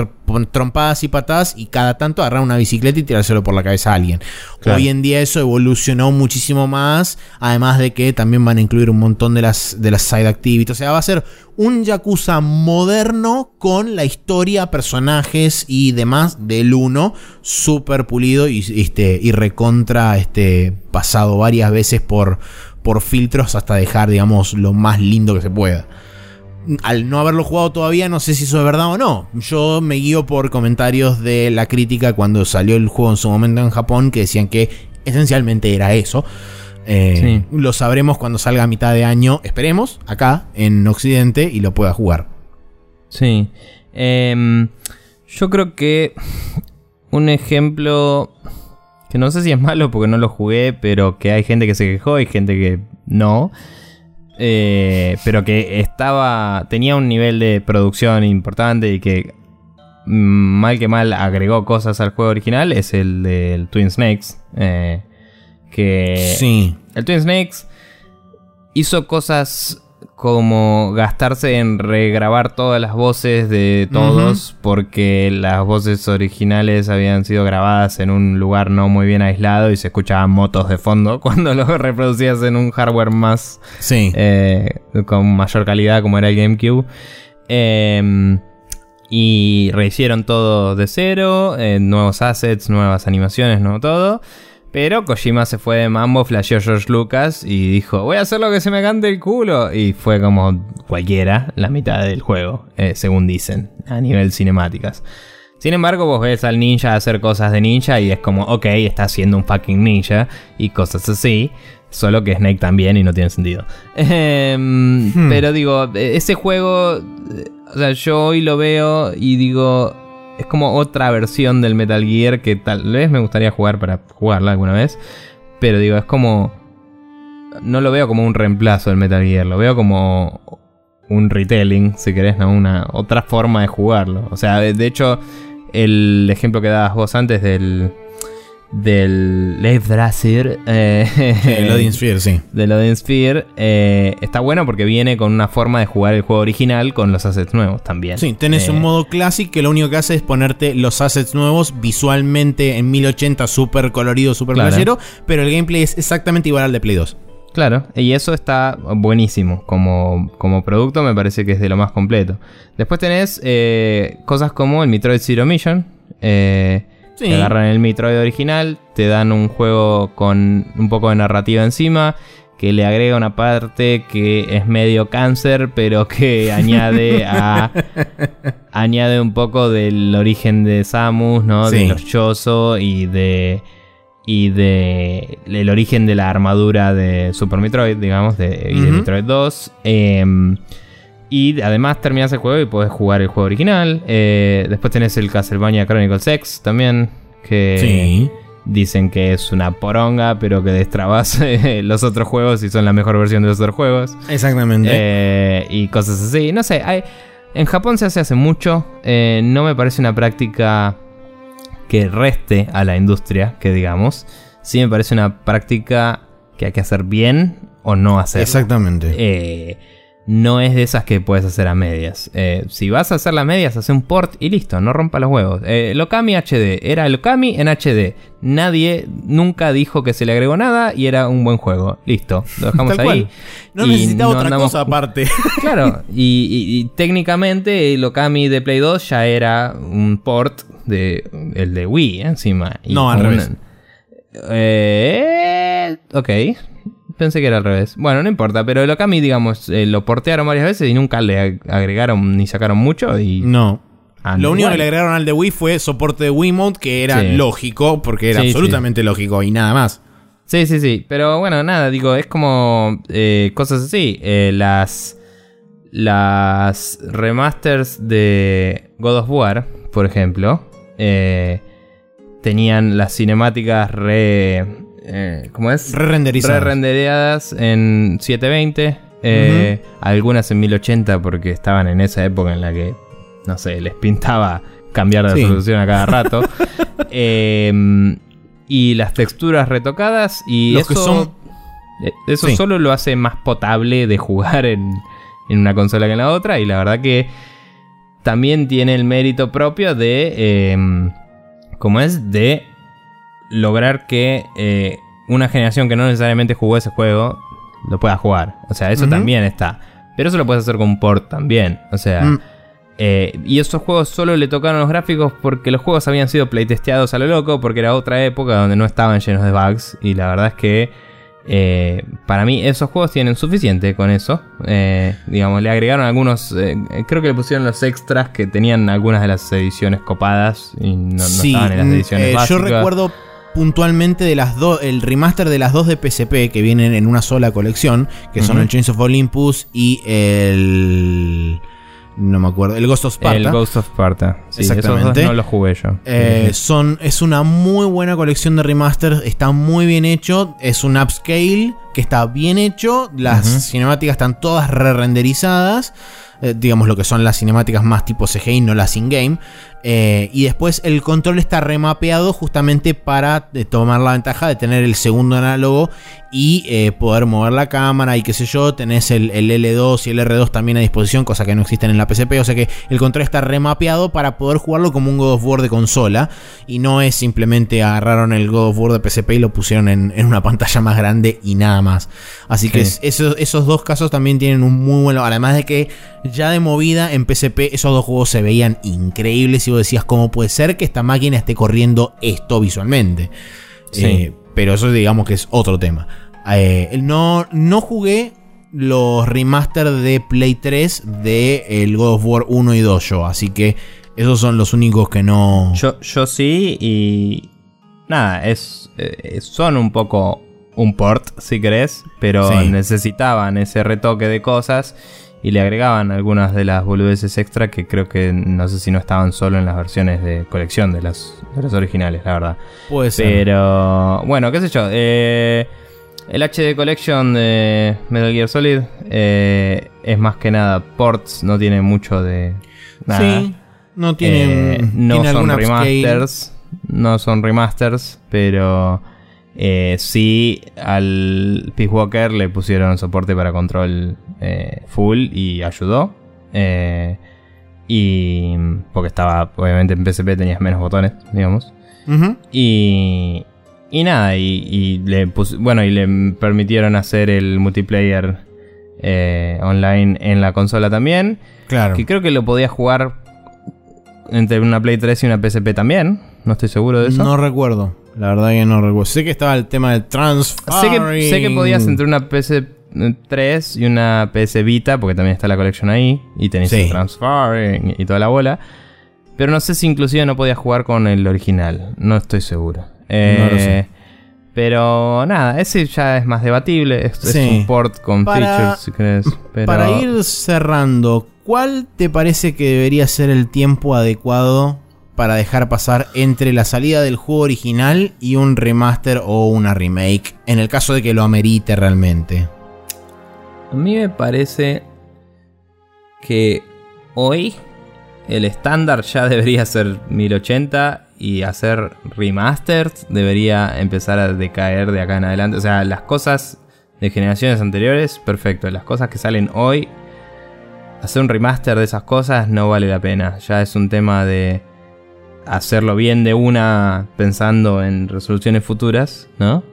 trompadas y patadas y cada tanto agarrar una bicicleta y tirárselo por la cabeza a alguien. Hoy en día eso evolucionó muchísimo más, además de que también van a incluir un montón de las, de las side activities. O sea, va a ser un Yakuza moderno con la historia, personajes y demás del 1, súper pulido y, este, y recontra este, pasado varias veces por, por filtros hasta dejar, digamos, lo más lindo que se pueda al no haberlo jugado todavía, no sé si eso es verdad o no. Yo me guío por comentarios de la crítica cuando salió el juego en su momento en Japón, que decían que esencialmente era eso. Eh, lo sabremos cuando salga a mitad de año, esperemos, acá en Occidente y lo pueda jugar. Sí. Em, yo creo que un ejemplo que no sé si es malo porque no lo jugué, pero que hay gente que se quejó y gente que no. Eh, pero que estaba. tenía un nivel de producción importante y que mm, mal que mal agregó cosas al juego original es el del Twin Snakes. Eh, que. Sí. El Twin Snakes hizo cosas como gastarse en regrabar todas las voces de todos porque las voces originales habían sido grabadas en un lugar no muy bien aislado y se escuchaban motos de fondo [laughs] cuando lo reproducías en un hardware más sí. Eh, con mayor calidad como era el GameCube. Em, y rehicieron todo de cero, eh, nuevos assets, nuevas animaciones, nuevo todo. Pero Kojima se fue de mambo, flasheó George Lucas y dijo, voy a hacer lo que se me cante el culo. Y fue como cualquiera, la mitad del juego, eh, según dicen, a nivel cinemáticas. Sin embargo, vos ves al ninja hacer cosas de ninja y es como, ok, está haciendo un fucking ninja y cosas así. Solo que Snake también y no tiene sentido. [laughs] Em, Hmm. Pero digo, ese juego, eh, o sea, yo hoy lo veo y digo, es como otra versión del Metal Gear que tal vez me gustaría jugar para jugarla alguna vez. Pero digo, es como... No lo veo como un reemplazo del Metal Gear, lo veo como un retelling, si querés, ¿no? Una otra forma de jugarlo. O sea, de, hecho, el ejemplo que dabas vos antes del... Del Leif Drasir. Eh, El Odin Sphere, sí. [laughs] del Odin Sphere eh, está bueno porque viene con una forma de jugar el juego original con los assets nuevos también. Sí, tenés Eh, un modo Classic que lo único que hace es ponerte los assets nuevos visualmente en 1080, súper colorido, súper Claro. flashero, pero el gameplay es exactamente igual al de Play 2. Claro, y eso está buenísimo. Como, como producto me parece que es de lo más completo. Después tenés eh, cosas como el Metroid Zero Mission. Eh, Sí. Te agarran el Metroid original, te dan un juego con un poco de narrativa encima, que le agrega una parte que es medio cáncer, pero [laughs] que añade a [laughs] añade un poco del origen de Samus, ¿no? Sí. De los Chozo y de y de el origen de la armadura de Super Metroid, digamos, de, y de. Metroid 2. Em, y además terminas el juego y puedes jugar el juego original. Eh, después tenés el Castlevania Chronicles X también, que Sí. dicen que es una poronga, pero que destrabas [laughs] eh, los otros juegos y son la mejor versión de los otros juegos. Exactamente. Eh, y cosas así. No sé, hay, en Japón se hace hace mucho. eh, no me parece una práctica que reste a la industria, que digamos. Sí me parece una práctica que hay que hacer bien o no hacer. Exactamente. Eh, no es de esas que puedes hacer a medias. Eh, si vas a hacer las medias, hace un port y listo, no rompa los huevos. Eh, el Okami HD era el Okami en HD. Nadie nunca dijo que se le agregó nada y era un buen juego. Listo, lo [laughs] dejamos Tal ahí. cual. No necesitaba no otra andamos- cosa aparte. [laughs] Claro, y, y- y técnicamente el Okami de Play 2 ya era un port de el de Wii encima. Y No, al con revés. Eh, ok. Pensé que era al revés. Bueno, no importa, pero el Okami, digamos, eh, lo portearon varias veces y nunca le ag- agregaron ni sacaron mucho. Y No. anda Lo único igual. que le agregaron al de Wii fue soporte de Wiimote, que era Sí. lógico, porque era Sí, absolutamente lógico y nada más. Sí, sí, sí. Pero bueno, nada, digo, es como eh, cosas así. Eh, las. Las remasters de God of War, por ejemplo, eh, tenían las cinemáticas re. Eh, ¿Cómo es? Re-renderizadas. En 720. eh, Algunas en 1080 porque estaban en esa época en la que, no sé, les pintaba cambiar de Sí. resolución a cada rato. [laughs] Eh, y las texturas retocadas y Los eso, que son- eh, eso Sí. solo lo hace más potable de jugar en, en una consola que en la otra. Y la verdad que también tiene el mérito propio de, eh, ¿cómo es? De lograr que eh, una generación que no necesariamente jugó ese juego lo pueda jugar. O sea, eso también está. Pero eso lo puedes hacer con un port también. O sea, Mm. eh, y esos juegos solo le tocaron los gráficos porque los juegos habían sido playtesteados a lo loco, porque era otra época donde no estaban llenos de bugs. Y la verdad es que eh, para mí esos juegos tienen suficiente con eso. Eh, digamos, le agregaron algunos, creo que le pusieron los extras que tenían algunas de las ediciones copadas y no, no Sí, estaban en las mm, ediciones eh, yo básicas. recuerdo puntualmente de las dos, el remaster de las dos de PSP que vienen en una sola colección, que son el Chains of Olympus y el no me acuerdo, el Ghost of Sparta. El Ghost of Sparta. Sí, Exactamente. Esos dos no los jugué yo. Eh, son, es una muy buena colección de remasters, está muy bien hecho, es un upscale que está bien hecho, las cinemáticas están todas re-renderizadas, eh, digamos lo que son las cinemáticas más tipo CGI, no las in-game, eh, y después el control está remapeado justamente para eh, tomar la ventaja de tener el segundo análogo y eh, poder mover la cámara y qué sé yo. Tenés el, el, L2 y el R2 también a disposición, cosa que no existen en la PSP. O sea que el control está remapeado para poder jugarlo como un God of War de consola. Y no es simplemente agarraron el God of War de PSP y lo pusieron en, una [laughs] pantalla más grande y nada más. Así que esos, esos dos casos también tienen un muy bueno. Además de que ya de movida en PSP esos dos juegos se veían increíbles. Y vos decías, ¿cómo puede ser que esta máquina esté corriendo esto visualmente? Sí. Eh, pero eso digamos que es otro tema. Eh, no, no jugué los remaster de Play 3 de el God of War 1 y 2 yo, así que esos son los únicos que no... Yo, yo sí y... Nada, es, eh, son un poco un port, si querés, pero necesitaban ese retoque de cosas y le agregaban algunas de las boludeces extra que creo que no sé si no estaban solo en las versiones de colección de las, de originales, la verdad. Puede ser. Pero bueno, qué sé yo. Eh, el HD Collection de Metal Gear Solid eh, es más que nada ports, no tiene mucho de nada. Sí, no tiene. Eh, no son remasters. No son remasters, pero eh, sí, al Peace Walker le pusieron soporte para control eh, full y ayudó. Eh, y porque estaba, obviamente en PSP tenías menos botones, digamos. Y, y nada, y, le bueno, y le permitieron hacer el multiplayer online en la consola también. Claro. Que creo que lo podía jugar entre una Play 3 y una PSP también. No estoy seguro de eso. No recuerdo. La verdad que no recuerdo. Sé que estaba el tema del transfer. Sé que, sé que podías entre una PS3 y una PS Vita, porque también está la colección ahí. Y tenéis el transfer y, toda la bola. Pero no sé si inclusive no podías jugar con el original. No estoy seguro. Eh, pero nada, ese ya es más debatible. Es, un port con features, si crees. Para ir cerrando, ¿cuál te parece que debería ser el tiempo adecuado para dejar pasar entre la salida del juego original y un remaster o una remake, en el caso de que lo amerite realmente. A mí me parece que hoy el estándar ya debería ser 1080 y hacer remasters debería empezar a decaer de acá en adelante. O sea, las cosas de generaciones anteriores, perfecto. Las cosas que salen hoy, hacer un remaster de esas cosas no vale la pena. Ya es un tema de hacerlo bien de una pensando en resoluciones futuras, ¿no?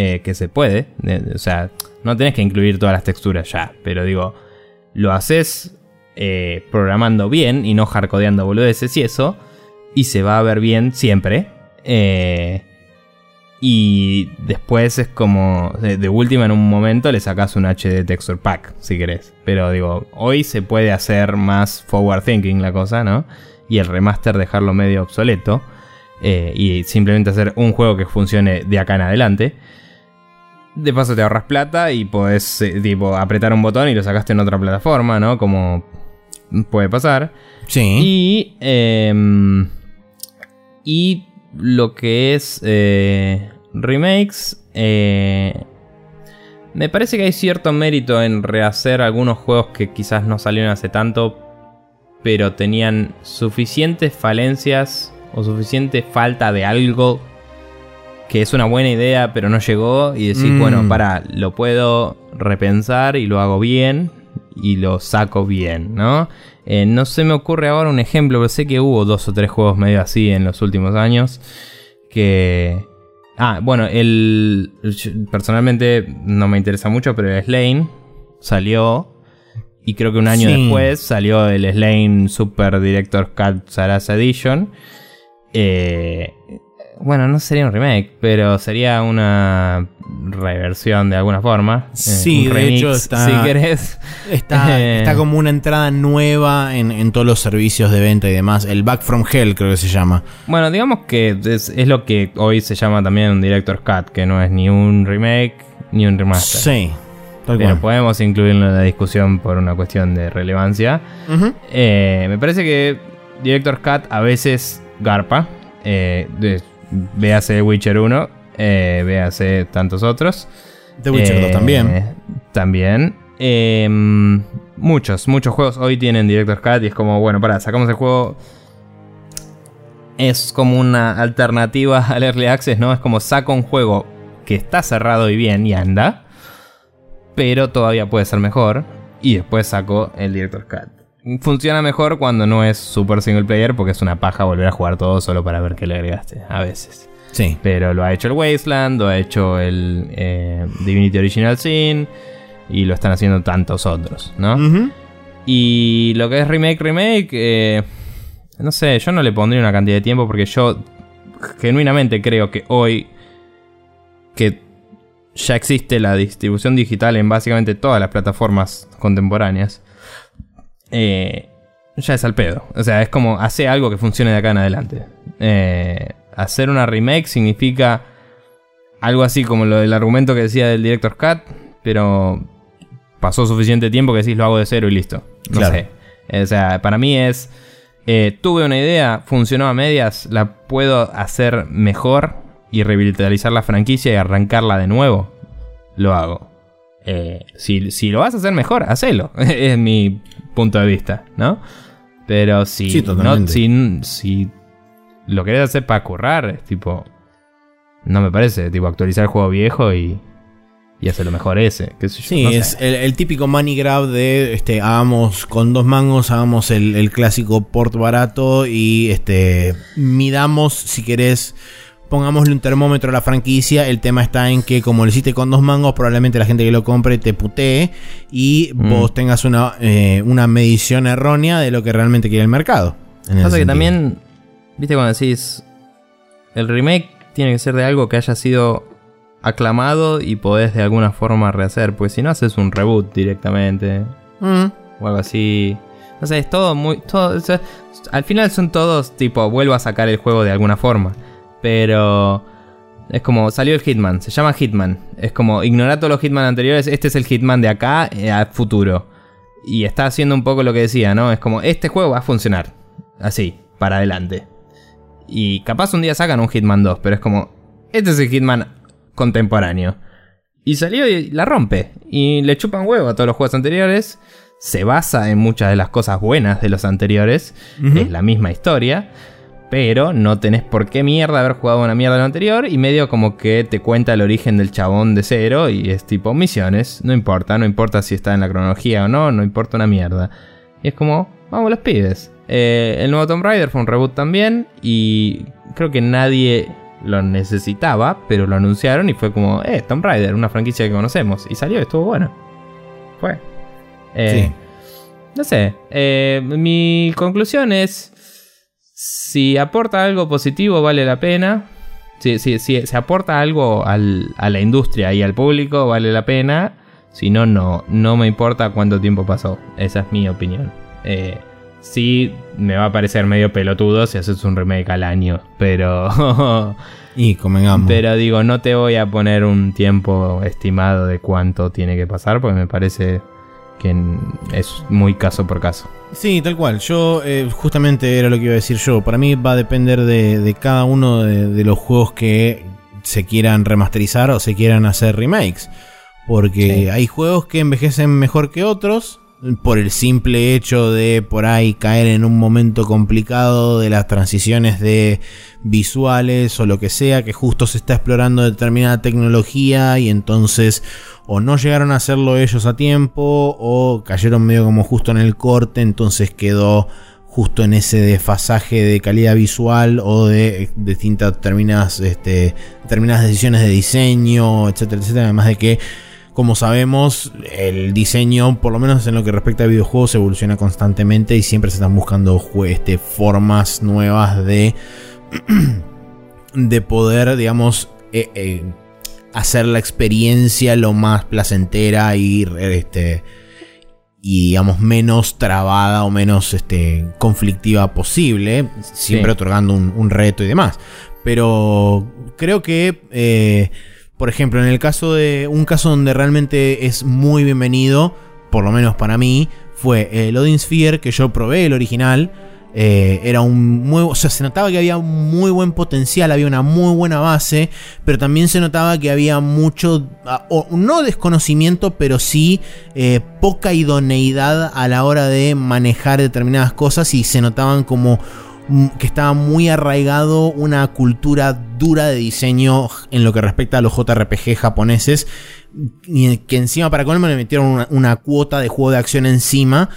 Eh, que se puede. o sea, no tenés que incluir todas las texturas ya, pero digo, lo haces eh, programando bien y no hardcodeando boludeces y eso, y se va a ver bien siempre. Eh, y después es como, de, última en un momento le sacas un HD Texture Pack, si querés. Pero digo, hoy se puede hacer más forward thinking la cosa, ¿no? y el remaster dejarlo medio obsoleto eh, y simplemente hacer un juego que funcione de acá en adelante. De paso te ahorras plata y podés eh, tipo, apretar un botón y lo sacaste en otra plataforma, ¿no? Como puede pasar. Sí. Y, em, y lo que es eh, remakes, me parece que hay cierto mérito en rehacer algunos juegos que quizás no salieron hace tanto pero tenían suficientes falencias o suficiente falta de algo que es una buena idea, pero no llegó. Y decir, mm. bueno, para, lo puedo repensar y lo hago bien y lo saco bien, ¿no? Eh, no se me ocurre ahora un ejemplo, pero sé que hubo dos o tres juegos medio así en los últimos años. Que. Ah, bueno, el. Personalmente no me interesa mucho, pero el Slane salió y creo que un año después salió el Slane Super Director Cut Saras Edition. Eh, bueno, no sería un remake, pero sería una reversión de alguna forma. Eh, sí, de hecho está, si querés. Está, [laughs] como una entrada nueva en, todos los servicios de venta y demás. El Back from Hell creo que se llama. Bueno, digamos que es, es lo que hoy se llama también un Director's Cut, que no es ni un remake ni un remaster. Sí. Pero podemos incluirlo en la discusión por una cuestión de relevancia. Eh, me parece que Director's Cut a veces garpa. Eh, véase Witcher 1, eh, véase tantos otros. The Witcher 2 también. También. Em, muchos, muchos juegos hoy tienen Director's Cut y es como, bueno, para, sacamos el juego. Es como una alternativa [laughs] al Early Access, ¿no? Es como saco un juego que está cerrado y bien y anda, pero todavía puede ser mejor. Y después sacó el Director's Cut. Funciona mejor cuando no es super single player porque es una paja volver a jugar todo solo para ver qué le agregaste, a veces. Sí. Pero lo ha hecho el Wasteland, lo ha hecho el eh, Divinity Original Sin y lo están haciendo tantos otros, ¿no? Y lo que es remake, remake, eh, no sé, yo no le pondría una cantidad de tiempo porque yo genuinamente creo que hoy que ya existe la distribución digital en básicamente todas las plataformas contemporáneas, eh, ya es al pedo. O sea, es como hacer algo que funcione de acá en adelante. Eh, hacer una remake significa algo así como lo del argumento que decía del Director's Cut, pero pasó suficiente tiempo que decís lo hago de cero y listo. No Claro. sé. O sea, para mí es. eh, tuve una idea, funcionó a medias, la puedo hacer mejor y revitalizar la franquicia y arrancarla de nuevo. Lo hago. Eh, si, si lo vas a hacer mejor, hacelo. [laughs] es mi punto de vista, ¿no? Pero si, Sí, no, si, si lo querés hacer para currar, es tipo. No me parece, tipo, actualizar el juego viejo y. Y hacerlo mejor ese. qué sé yo, Sí, no sé. es el, el típico money grab de este, hagamos con dos mangos, hagamos el, el clásico port barato y este midamos, si querés, pongámosle un termómetro a la franquicia. El tema está en que como lo hiciste con dos mangos, probablemente la gente que lo compre te putee y Mm. vos tengas una, eh, una medición errónea de lo que realmente quiere el mercado. Pasa que también, viste cuando decís, el remake tiene que ser de algo que haya sido aclamado y podés de alguna forma rehacer, porque si no haces un reboot directamente Mm, o algo así. No sé, es todo muy... Todo, o sea, al final son todos tipo, vuelvo a sacar el juego de alguna forma, pero... Es como, salió el Hitman, se llama Hitman. Es como, ignorar todos los Hitman anteriores, este es el Hitman de acá eh, a futuro. Y está haciendo un poco lo que decía, ¿no? Es como, este juego va a funcionar. Así, para adelante. Y capaz un día sacan un Hitman 2, pero es como, este es el Hitman contemporáneo. Y salió y la rompe. Y le chupan huevo a todos los juegos anteriores. Se basa en muchas de las cosas buenas de los anteriores. Es la misma historia. Pero no tenés por qué mierda haber jugado una mierda de lo anterior. Y medio como que te cuenta el origen del chabón de cero. Y es tipo misiones. No importa. No importa si está en la cronología o no. No importa una mierda. Y es como, vamos los pibes. Eh, el nuevo Tomb Raider fue un reboot también. Y creo que nadie lo necesitaba. Pero lo anunciaron y fue como, eh, Tomb Raider, una franquicia que conocemos. Y salió, estuvo bueno. Fue. Eh, Sí. No sé. eh, mi conclusión es. Si aporta algo positivo, vale la pena. Si, si, si se aporta algo al- a la industria y al público, vale la pena. Si no, no. No me importa cuánto tiempo pasó. Esa es mi opinión. Eh, sí, me va a parecer medio pelotudo si haces un remake al año. Pero. Y convengamos. Pero digo, no te voy a poner un tiempo estimado de cuánto tiene que pasar, porque me parece que es muy caso por caso. Sí, tal cual. Yo, eh, justamente era lo que iba a decir yo. Para mí va a depender de, de cada uno de, de los juegos que se quieran remasterizar o se quieran hacer remakes. Porque Sí. hay juegos que envejecen mejor que otros. Por el simple hecho de por ahí caer en un momento complicado de las transiciones de visuales o lo que sea, que justo se está explorando determinada tecnología y entonces o no llegaron a hacerlo ellos a tiempo o cayeron medio como justo en el corte, entonces quedó justo en ese desfasaje de calidad visual o de eh, distintas determinadas, este, determinadas decisiones de diseño, etcétera, etcétera. Además de que, como sabemos, el diseño, por lo menos en lo que respecta a videojuegos, evoluciona constantemente y siempre se están buscando este, formas nuevas de, [clears throat] de poder, digamos, eh, eh, hacer la experiencia lo más placentera y este y digamos menos trabada o menos este conflictiva posible siempre Sí. otorgando un, un reto y demás pero creo que eh, por ejemplo en el caso de un caso donde realmente es muy bienvenido por lo menos para mí fue el Odin Sphere que yo probé el original eh, era un muy, o sea, se notaba que había muy buen potencial, había una muy buena base, pero también se notaba que había mucho, ah, o no desconocimiento, pero sí eh, poca idoneidad a la hora de manejar determinadas cosas y se notaban como que estaba muy arraigado una cultura dura de diseño en lo que respecta a los JRPG japoneses. Y que encima para colmo le metieron una cuota de juego de acción encima.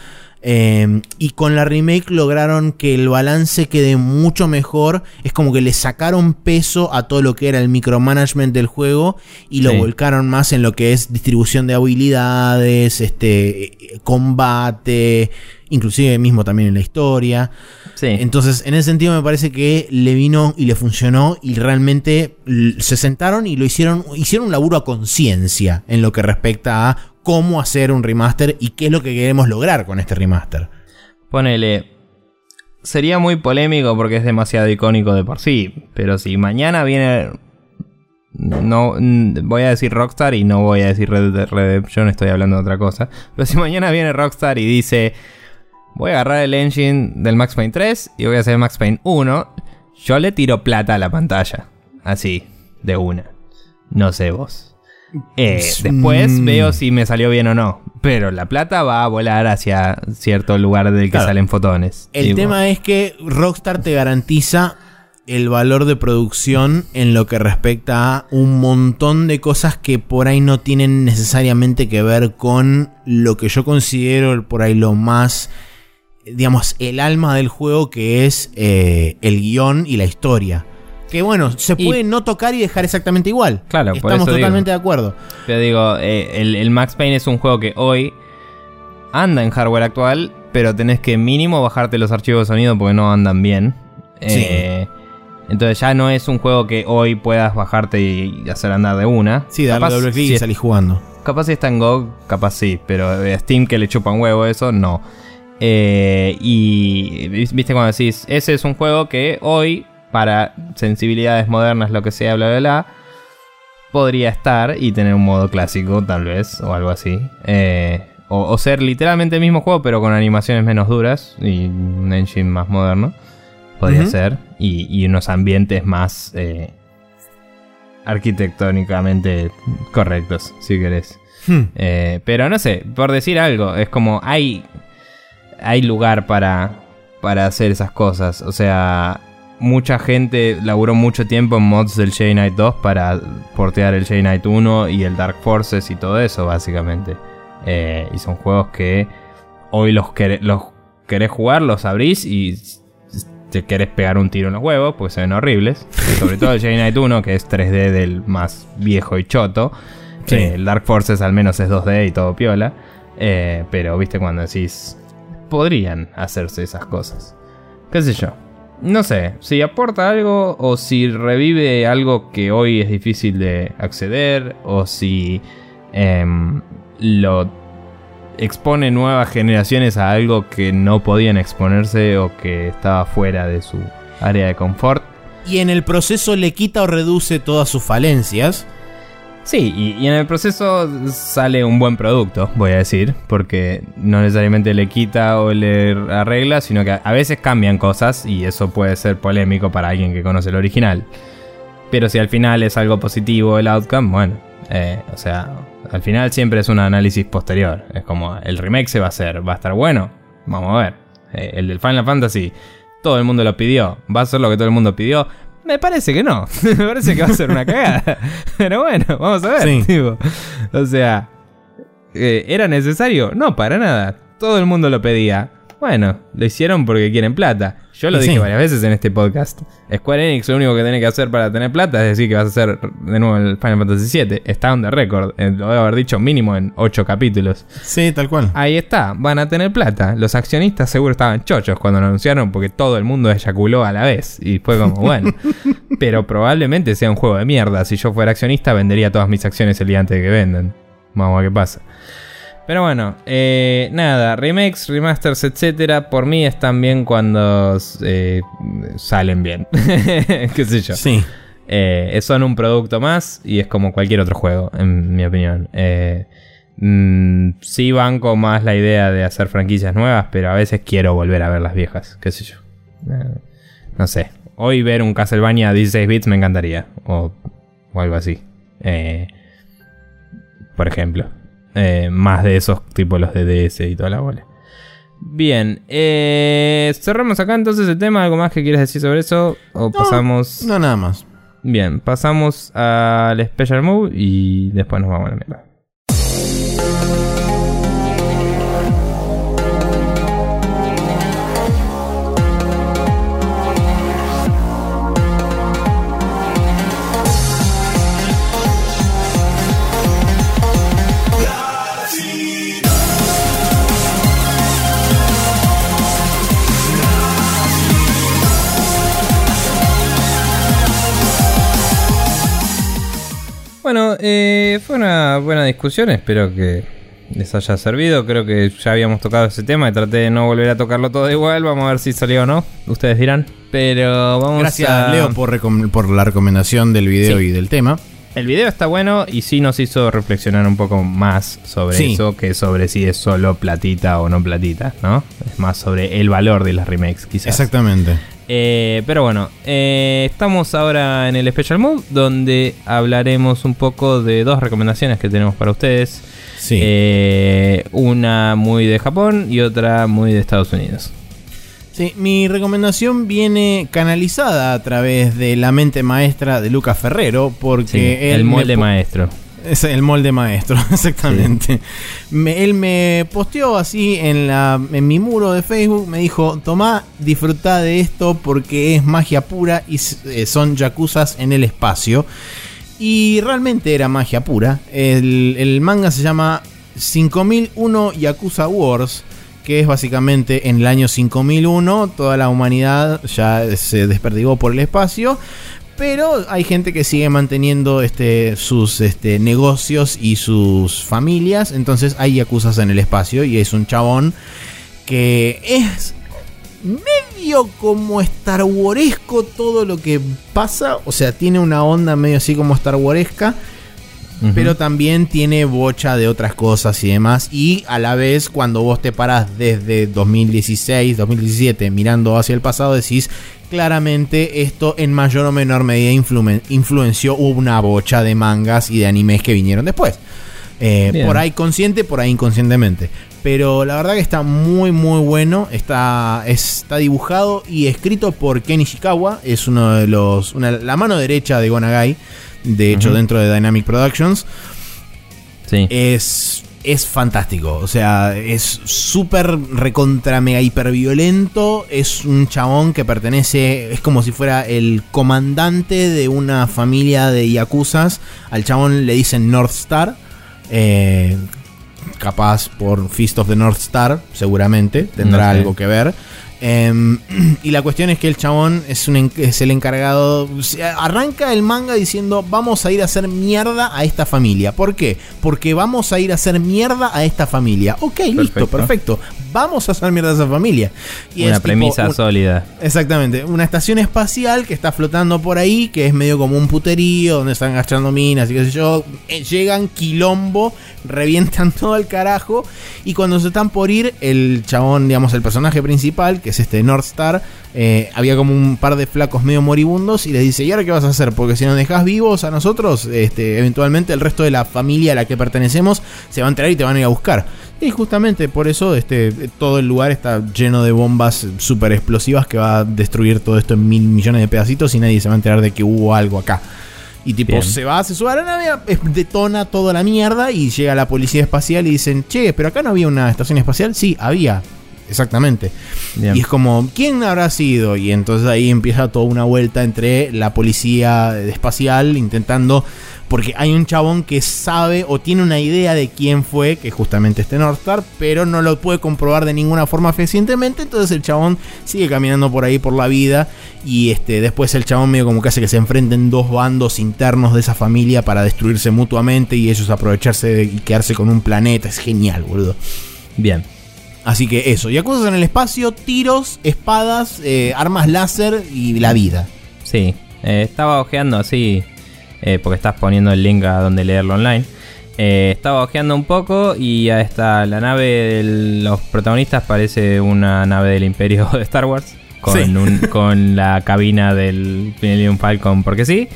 Eh, y con la remake lograron que el balance quede mucho mejor. Es como que le sacaron peso a todo lo que era el micromanagement del juego y lo Sí. volcaron más en lo que es distribución de habilidades, este, combate, inclusive mismo también en la historia. Sí. Entonces, en ese sentido me parece que le vino y le funcionó y realmente se sentaron y lo hicieron, hicieron un laburo a conciencia en lo que respecta a cómo hacer un remaster y qué es lo que queremos lograr con este remaster. Ponele. Sería muy polémico porque es demasiado icónico de por sí. Pero si mañana viene. No. Voy a decir Rockstar y no voy a decir Red Dead Redemption, estoy hablando de otra cosa. Pero si mañana viene Rockstar y dice. Voy a agarrar el engine del Max Payne 3 y voy a hacer Max Payne 1. Yo le tiro plata a la pantalla. Así, de una. No sé vos. Eh, después Mm. veo si me salió bien o no. Pero la plata va a volar hacia cierto lugar del que Claro. salen fotones. El Tipo, tema es que Rockstar te garantiza el valor de producción en lo que respecta a un montón de cosas que por ahí no tienen necesariamente que ver con lo que yo considero por ahí lo más, digamos, el alma del juego que es eh, el guion y la historia. Que bueno, se Y- puede no tocar y dejar exactamente igual. Claro, por Estamos eso digo. totalmente de acuerdo. Te digo, eh, el, el Max Payne es un juego que hoy anda en hardware actual, pero tenés que mínimo bajarte los archivos de sonido porque no andan bien. Sí. Eh, entonces ya no es un juego que hoy puedas bajarte y hacer andar de una. Sí, darle Capaz doble clic si y salís jugando. Capaz si está en GOG, capaz sí, pero eh, Steam que le chupa un huevo eso, no. Eh, y vis- viste cuando decís, ese es un juego que hoy, para sensibilidades modernas, lo que sea, bla, bla, bla, podría estar y tener un modo clásico, tal vez, o algo así. Eh, o, o ser literalmente el mismo juego, pero con animaciones menos duras y un engine más moderno. Podría Ujú. ser. Y, y unos ambientes más eh, arquitectónicamente correctos, si querés. Hmm. Eh, pero no sé, por decir algo, es como hay, hay lugar para, para hacer esas cosas. O sea, mucha gente laburó mucho tiempo en mods del Jedi Knight 2 para portear el Jedi Knight 1 y el Dark Forces y todo eso, básicamente. Eh, y son juegos que hoy los, los querés jugar, los abrís y te querés pegar un tiro en los huevos, porque se ven horribles. [laughs] Sobre todo el Jedi Knight 1, que es 3D del más viejo y choto. Sí. Eh, el Dark Forces al menos es 2D y todo piola. Eh, pero viste cuando decís, podrían hacerse esas cosas. ¿Qué sé yo? No sé, si aporta algo o si revive algo que hoy es difícil de acceder o si em, lo expone nuevas generaciones a algo que no podían exponerse o que estaba fuera de su área de confort. Y en el proceso le quita o reduce todas sus falencias. Sí, y, en el proceso sale un buen producto, voy a decir, porque no necesariamente le quita o le arregla, sino que a, a veces cambian cosas y eso puede ser polémico para alguien que conoce el original. Pero si al final es algo positivo el outcome, bueno, eh, o sea, al final siempre es un análisis posterior. Es como, el remake se va a hacer, va a estar bueno, vamos a ver. Eh, el del Final Fantasy, todo el mundo lo pidió, va a ser lo que todo el mundo pidió. Me parece que no, [laughs] me parece que va a ser una cagada. [laughs] Pero bueno, vamos a ver. Sí. tipo. O sea, eh, ¿era necesario? No, para nada. Todo el mundo lo pedía. Bueno, lo hicieron porque quieren plata. Yo lo Y dije sí. varias veces en este podcast. Square Enix lo único que tiene que hacer para tener plata es decir que vas a hacer de nuevo el Final Fantasy VII. Está on the record. Eh, Lo debo haber dicho mínimo en 8 capítulos. Sí, tal cual. Ahí está, van a tener plata. Los accionistas seguro estaban chochos cuando lo anunciaron porque todo el mundo eyaculó a la vez. Y fue como, [laughs] bueno. pero probablemente sea un juego de mierda. Si yo fuera accionista, vendería todas mis acciones el día antes de que vendan. Vamos a ver qué pasa. Pero bueno, eh, nada, remakes, remasters, etcétera, por mí están bien cuando eh, salen bien. [laughs] qué sé yo. Sí. Eh, son un producto más y es como cualquier otro juego, en mi opinión. Eh, mm, sí banco más la idea de hacer franquicias nuevas, pero a veces quiero volver a ver las viejas, qué sé yo. No sé. Hoy ver un Castlevania 16 bits me encantaría. O, o algo así. Por ejemplo. Eh, más de esos tipos los de DS y toda la bola. Bien, eh, cerramos acá entonces el tema. ¿Algo más que quieras decir sobre eso? ¿O pasamos.? No, nada más. Bien, pasamos al Special Move y después nos vamos a la mierda. Bueno, eh, fue una buena discusión, espero que les haya servido. Creo que ya habíamos tocado ese tema y traté de no volver a tocarlo todo igual. Vamos a ver si salió o no. Ustedes dirán. Pero vamos Gracias, a... Leo, por, recom- por la recomendación del video Sí. y del tema. El video está bueno y sí nos hizo reflexionar un poco más sobre Sí. eso que sobre si es solo platita o no platita, ¿no? Es más sobre el valor de las remakes, quizás. Exactamente. Eh, pero bueno, eh, estamos ahora en el Special Move donde hablaremos un poco de dos recomendaciones que tenemos para ustedes. Sí. Eh, una muy de Japón y otra muy de Estados Unidos. Sí, mi recomendación viene canalizada a través de la mente maestra de Lucas Ferrero, porque Sí, él el molde maestro. Es el molde maestro, [laughs] exactamente. Me- él me posteó así en, la, en mi muro de Facebook, me dijo, tomá, disfrutá de esto porque es magia pura y eh, son yakuzas en el espacio. Y realmente era magia pura. El, el manga se llama 5001 Yakuza Wars. Que es básicamente en el año 5001 toda la humanidad ya se desperdigó por el espacio. Pero hay gente que sigue manteniendo este, sus este, negocios y sus familias. Entonces hay yakuzas en el espacio. Y es un chabón que es medio como Star Waresco todo lo que pasa. O sea, tiene una onda medio así como Star Waresca. Pero también tiene bocha de otras cosas y demás. Y a la vez, cuando vos te parás desde 2016, 2017, mirando hacia el pasado, decís claramente esto en mayor o menor medida influen- influenció una bocha de mangas y de animes que vinieron después. Eh, por ahí consciente, por ahí inconscientemente. Pero la verdad que está muy muy bueno. Está, está dibujado y escrito por Ken Ishikawa. Es uno de los. una- la mano derecha de Gonagai. De hecho, dentro de Dynamic Productions. Sí. Es. Es fantástico. O sea, es súper recontra mega hiper violento. Es un chabón que pertenece. Es como si fuera el comandante de una familia de yakuzas. Al chabón le dicen North Star. Eh, capaz por Feast of the North Star, seguramente, tendrá No sé. algo que ver. Em, [clears throat] y la cuestión es que el chabón es, un, en- es el encargado. Arranca el manga diciendo: Vamos a ir a hacer mierda a esta familia. ¿Por qué? Porque vamos a ir a hacer mierda a esta familia. Ok, listo, Perfecto. Vamos a hacer mierda a esa familia. Y Una es tipo premisa un- sólida. Exactamente, una estación espacial que está flotando por ahí, que es medio como un puterío, donde están gastando minas y qué sé yo. Eh, Llegan quilombo, [laughs] revientan todo el carajo. Y cuando se están por ir, el chabón, digamos, el personaje principal, que es este North Star, eh, había como un par de flacos medio moribundos y les dice, ¿y ahora qué vas a hacer? Porque si nos dejas vivos a nosotros, este, eventualmente el resto de la familia a la que pertenecemos se va a enterar y te van a ir a buscar. Y justamente por eso este, todo el lugar está lleno de bombas super explosivas que va a destruir todo esto en mil millones de pedacitos y nadie se va a enterar de que hubo algo acá. Y tipo, Bien. se va, se sube a la nave, detona toda la mierda y llega la policía espacial y dicen, che, pero acá no había una estación espacial. Sí, había. Exactamente. Bien. Y es como, ¿quién habrá sido? Y entonces ahí empieza toda una vuelta entre la policía espacial intentando. Porque hay un chabón que sabe o tiene una idea de quién fue, que es justamente este Northstar, pero no lo puede comprobar de ninguna forma fehacientemente. Entonces el chabón sigue caminando por ahí por la vida. Y este, después el chabón medio como que hace que se enfrenten dos bandos internos de esa familia para destruirse mutuamente y ellos aprovecharse de- y quedarse con un planeta. Es genial, boludo. Bien. Así que eso, Yakuza en el espacio, tiros, espadas, eh, armas láser y la vida. Sí. Eh, estaba ojeando así. eh, porque estás poniendo el link a donde leerlo online. Estaba ojeando un poco y ya está. La nave de los protagonistas parece una nave del Imperio [laughs] de Star Wars. Con, Sí. un- [laughs] con la cabina del Millennium Falcon, porque sí.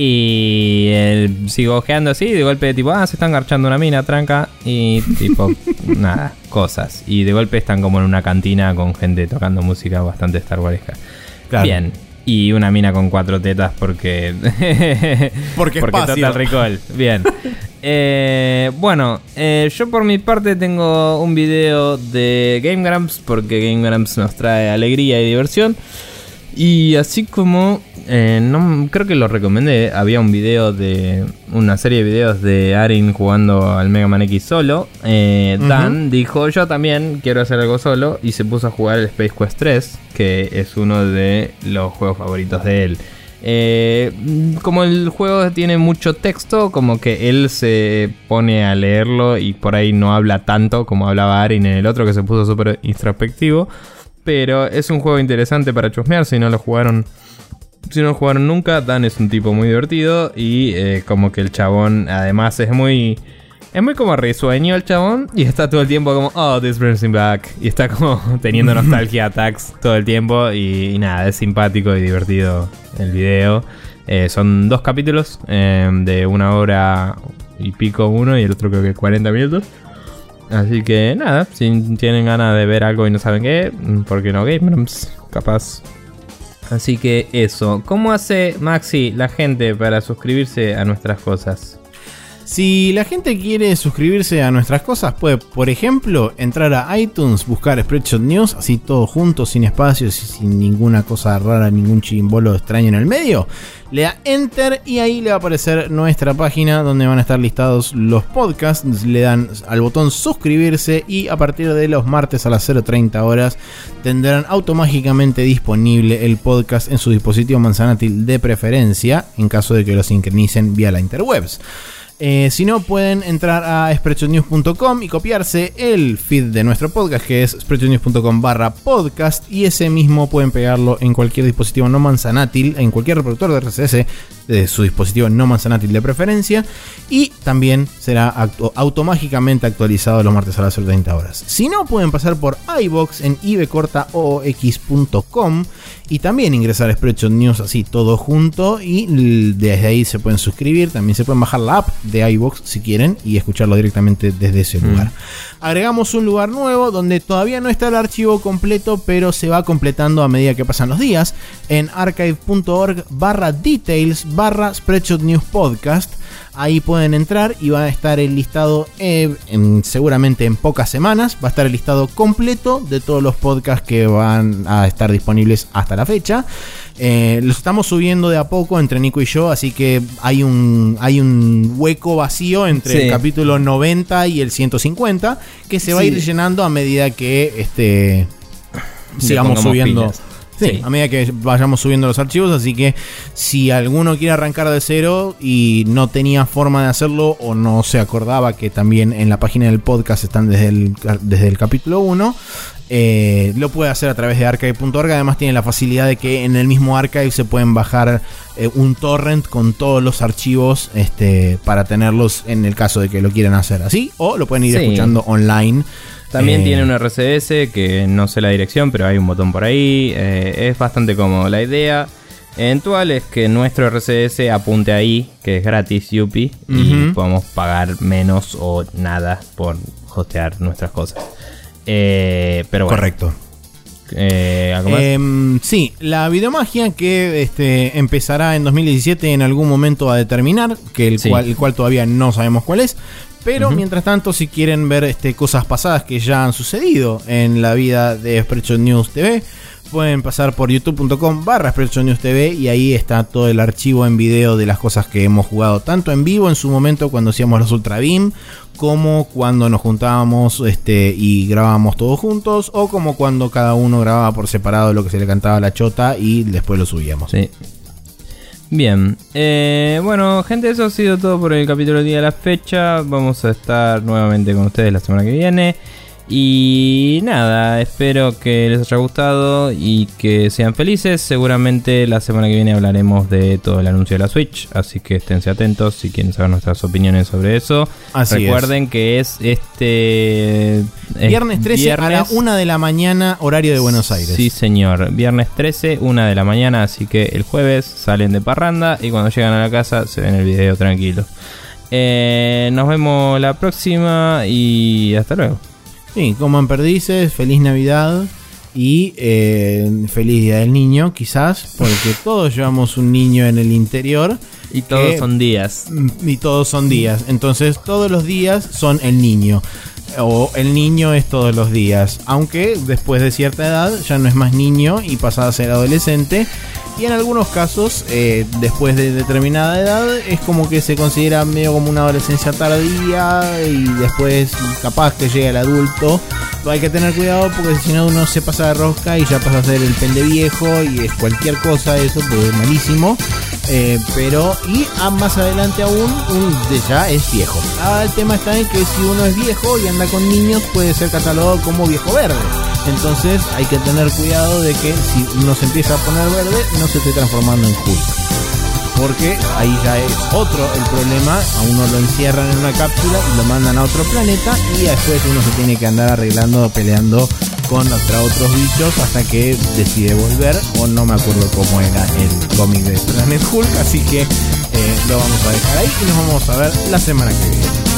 Y él sigo ojeando así, de golpe, tipo, ah, se están garchando una mina, tranca. Y tipo, [laughs] nada, cosas. Y de golpe están como en una cantina con gente tocando música bastante Star Waresca. Claro. Bien. Y una mina con cuatro tetas porque. [laughs] Porque porque. Total Recall. Bien. [laughs] Eh, bueno, eh, yo por mi parte tengo un video de Game Grumps porque Game Grumps nos trae alegría y diversión. Y así como, eh, no creo que lo recomendé, había un video de una serie de videos de Arin jugando al Mega Man X solo. Eh, Dan dijo, yo también quiero hacer algo solo y se puso a jugar el Space Quest 3, que es uno de los juegos favoritos de él. Eh, como el juego tiene mucho texto, como que él se pone a leerlo y por ahí no habla tanto como hablaba Arin en el otro que se puso súper introspectivo. Pero es un juego interesante para chusmear si no lo jugaron. Si no lo jugaron nunca, Dan es un tipo muy divertido y eh, como que el chabón además es muy... Es muy como risueño el chabón y está todo el tiempo como, oh, this brings me back. Y está como [laughs] teniendo [laughs] nostalgia attacks todo el tiempo y, y nada, es simpático y divertido el video. Eh, son dos capítulos eh, de una hora y pico uno y el otro creo que 40 minutos. Así que nada, si tienen ganas de ver algo y no saben qué, ¿por qué no Game Grumps? Capaz. Así que eso. ¿Cómo hace Maxi la gente para suscribirse a nuestras cosas? Si la gente quiere suscribirse a nuestras cosas, puede, por ejemplo, entrar a iTunes, buscar Spreadshot News, así todo junto, sin espacios y sin ninguna cosa rara, ningún chimbolo extraño en el medio. Le da Enter y ahí le va a aparecer nuestra página donde van a estar listados los podcasts. Le dan al botón suscribirse y a partir de los martes a las 0.30 horas tendrán automáticamente disponible el podcast en su dispositivo manzanátil de preferencia en caso de que lo sincronicen vía la interwebs. Eh, si no, pueden entrar a spreadshotnews.com y copiarse el feed de nuestro podcast, que es spreadshotnews.com barra podcast, y ese mismo pueden pegarlo en cualquier dispositivo no manzanátil, en cualquier reproductor de RSS de su dispositivo no manzanátil de preferencia, y también será actu- automáticamente actualizado los martes a las 30 horas. Si no, pueden pasar por iBox en ibcortaoox.com y también ingresar a Spreadshot News así todo junto y desde ahí se pueden suscribir, también se pueden bajar la app de iBox si quieren y escucharlo directamente desde ese lugar. Agregamos un lugar nuevo donde todavía no está el archivo completo, pero se va completando a medida que pasan los días en archive.org barra details barra Spreadshot News Podcast. Ahí pueden entrar y va a estar el listado, eh, en- seguramente en pocas semanas, va a estar el listado completo de todos los podcasts que van a estar disponibles hasta la fecha. Eh, los estamos subiendo de a poco entre Nico y yo, así que hay un, hay un hueco vacío entre Sí. el capítulo 90 y el 150 que se va a ir llenando a medida que este, sigamos subiendo. pilas. Sí, Sí. a medida que vayamos subiendo los archivos, así que si alguno quiere arrancar de cero y no tenía forma de hacerlo o no se acordaba que también en la página del podcast están desde el, desde el capítulo 1, eh, lo puede hacer a través de archive.org. Además tiene la facilidad de que en el mismo archive se pueden bajar eh, un torrent con todos los archivos este, para tenerlos en el caso de que lo quieran hacer así o lo pueden ir Sí. escuchando online. También Eh, tiene un RCS que no sé la dirección, pero hay un botón por ahí. eh, es bastante cómodo. La idea eventual es que nuestro RCS apunte ahí, que es gratis, Yupi, y podamos pagar menos o nada por hostear nuestras cosas. Eh, pero bueno, Correcto. eh. Em, sí, la videomagia que este, empezará en 2017 en algún momento a determinar, que el, Sí. cual, el cual todavía no sabemos cuál es. Pero mientras tanto, si quieren ver este, cosas pasadas que ya han sucedido en la vida de Spreadshot News TV, pueden pasar por youtube.com barra News TV y ahí está todo el archivo en video de las cosas que hemos jugado, tanto en vivo en su momento cuando hacíamos los Ultra Beam, como cuando nos juntábamos este, y grabábamos todos juntos, o como cuando cada uno grababa por separado lo que se le cantaba a la chota y después lo subíamos. Sí. Bien, eh, bueno, gente, eso ha sido todo por el capítulo del día de la fecha. Vamos a estar nuevamente con ustedes la semana que viene. Y nada, espero que les haya gustado y que sean felices. Seguramente la semana que viene hablaremos de todo el anuncio de la Switch, así que esténse atentos si quieren saber nuestras opiniones sobre eso. Así Recuerden que es este es Viernes 13 a la viernes- 1 de la mañana, horario de Buenos Aires. Sí, señor. Viernes 13, 1 de la mañana, así que el jueves salen de parranda y cuando llegan a la casa se ven el video tranquilo. Eh, nos vemos la próxima y hasta luego. Sí, coman perdices, feliz Navidad y eh, feliz Día del Niño, quizás, porque [laughs] todos llevamos un niño en el interior Y todos Que- son días. mm, y todos son días. Entonces, todos los días son el niño. O el niño es todos los días. Aunque después de cierta edad ya no es más niño y pasa a ser adolescente. Y en algunos casos, eh, después de determinada edad, es como que se considera medio como una adolescencia tardía y después capaz que llega el adulto. Hay que tener cuidado porque si no uno se pasa de rosca y ya pasa a ser el pende viejo y es cualquier cosa eso, porque es malísimo. Eh, pero, y más adelante aún, un ya es viejo. Ahora el tema está en que si uno es viejo y anda con niños, puede ser catalogado como viejo verde. Entonces hay que tener cuidado de que si uno se empieza a poner verde, no se esté transformando en Hulk. Porque ahí ya es otro el problema. A uno lo encierran en una cápsula y lo mandan a otro planeta. Y después uno se tiene que andar arreglando, peleando contra otros bichos hasta que decide volver. O no me acuerdo cómo era el cómic de Planet Hulk. Así que eh, lo vamos a dejar ahí y nos vamos a ver la semana que viene.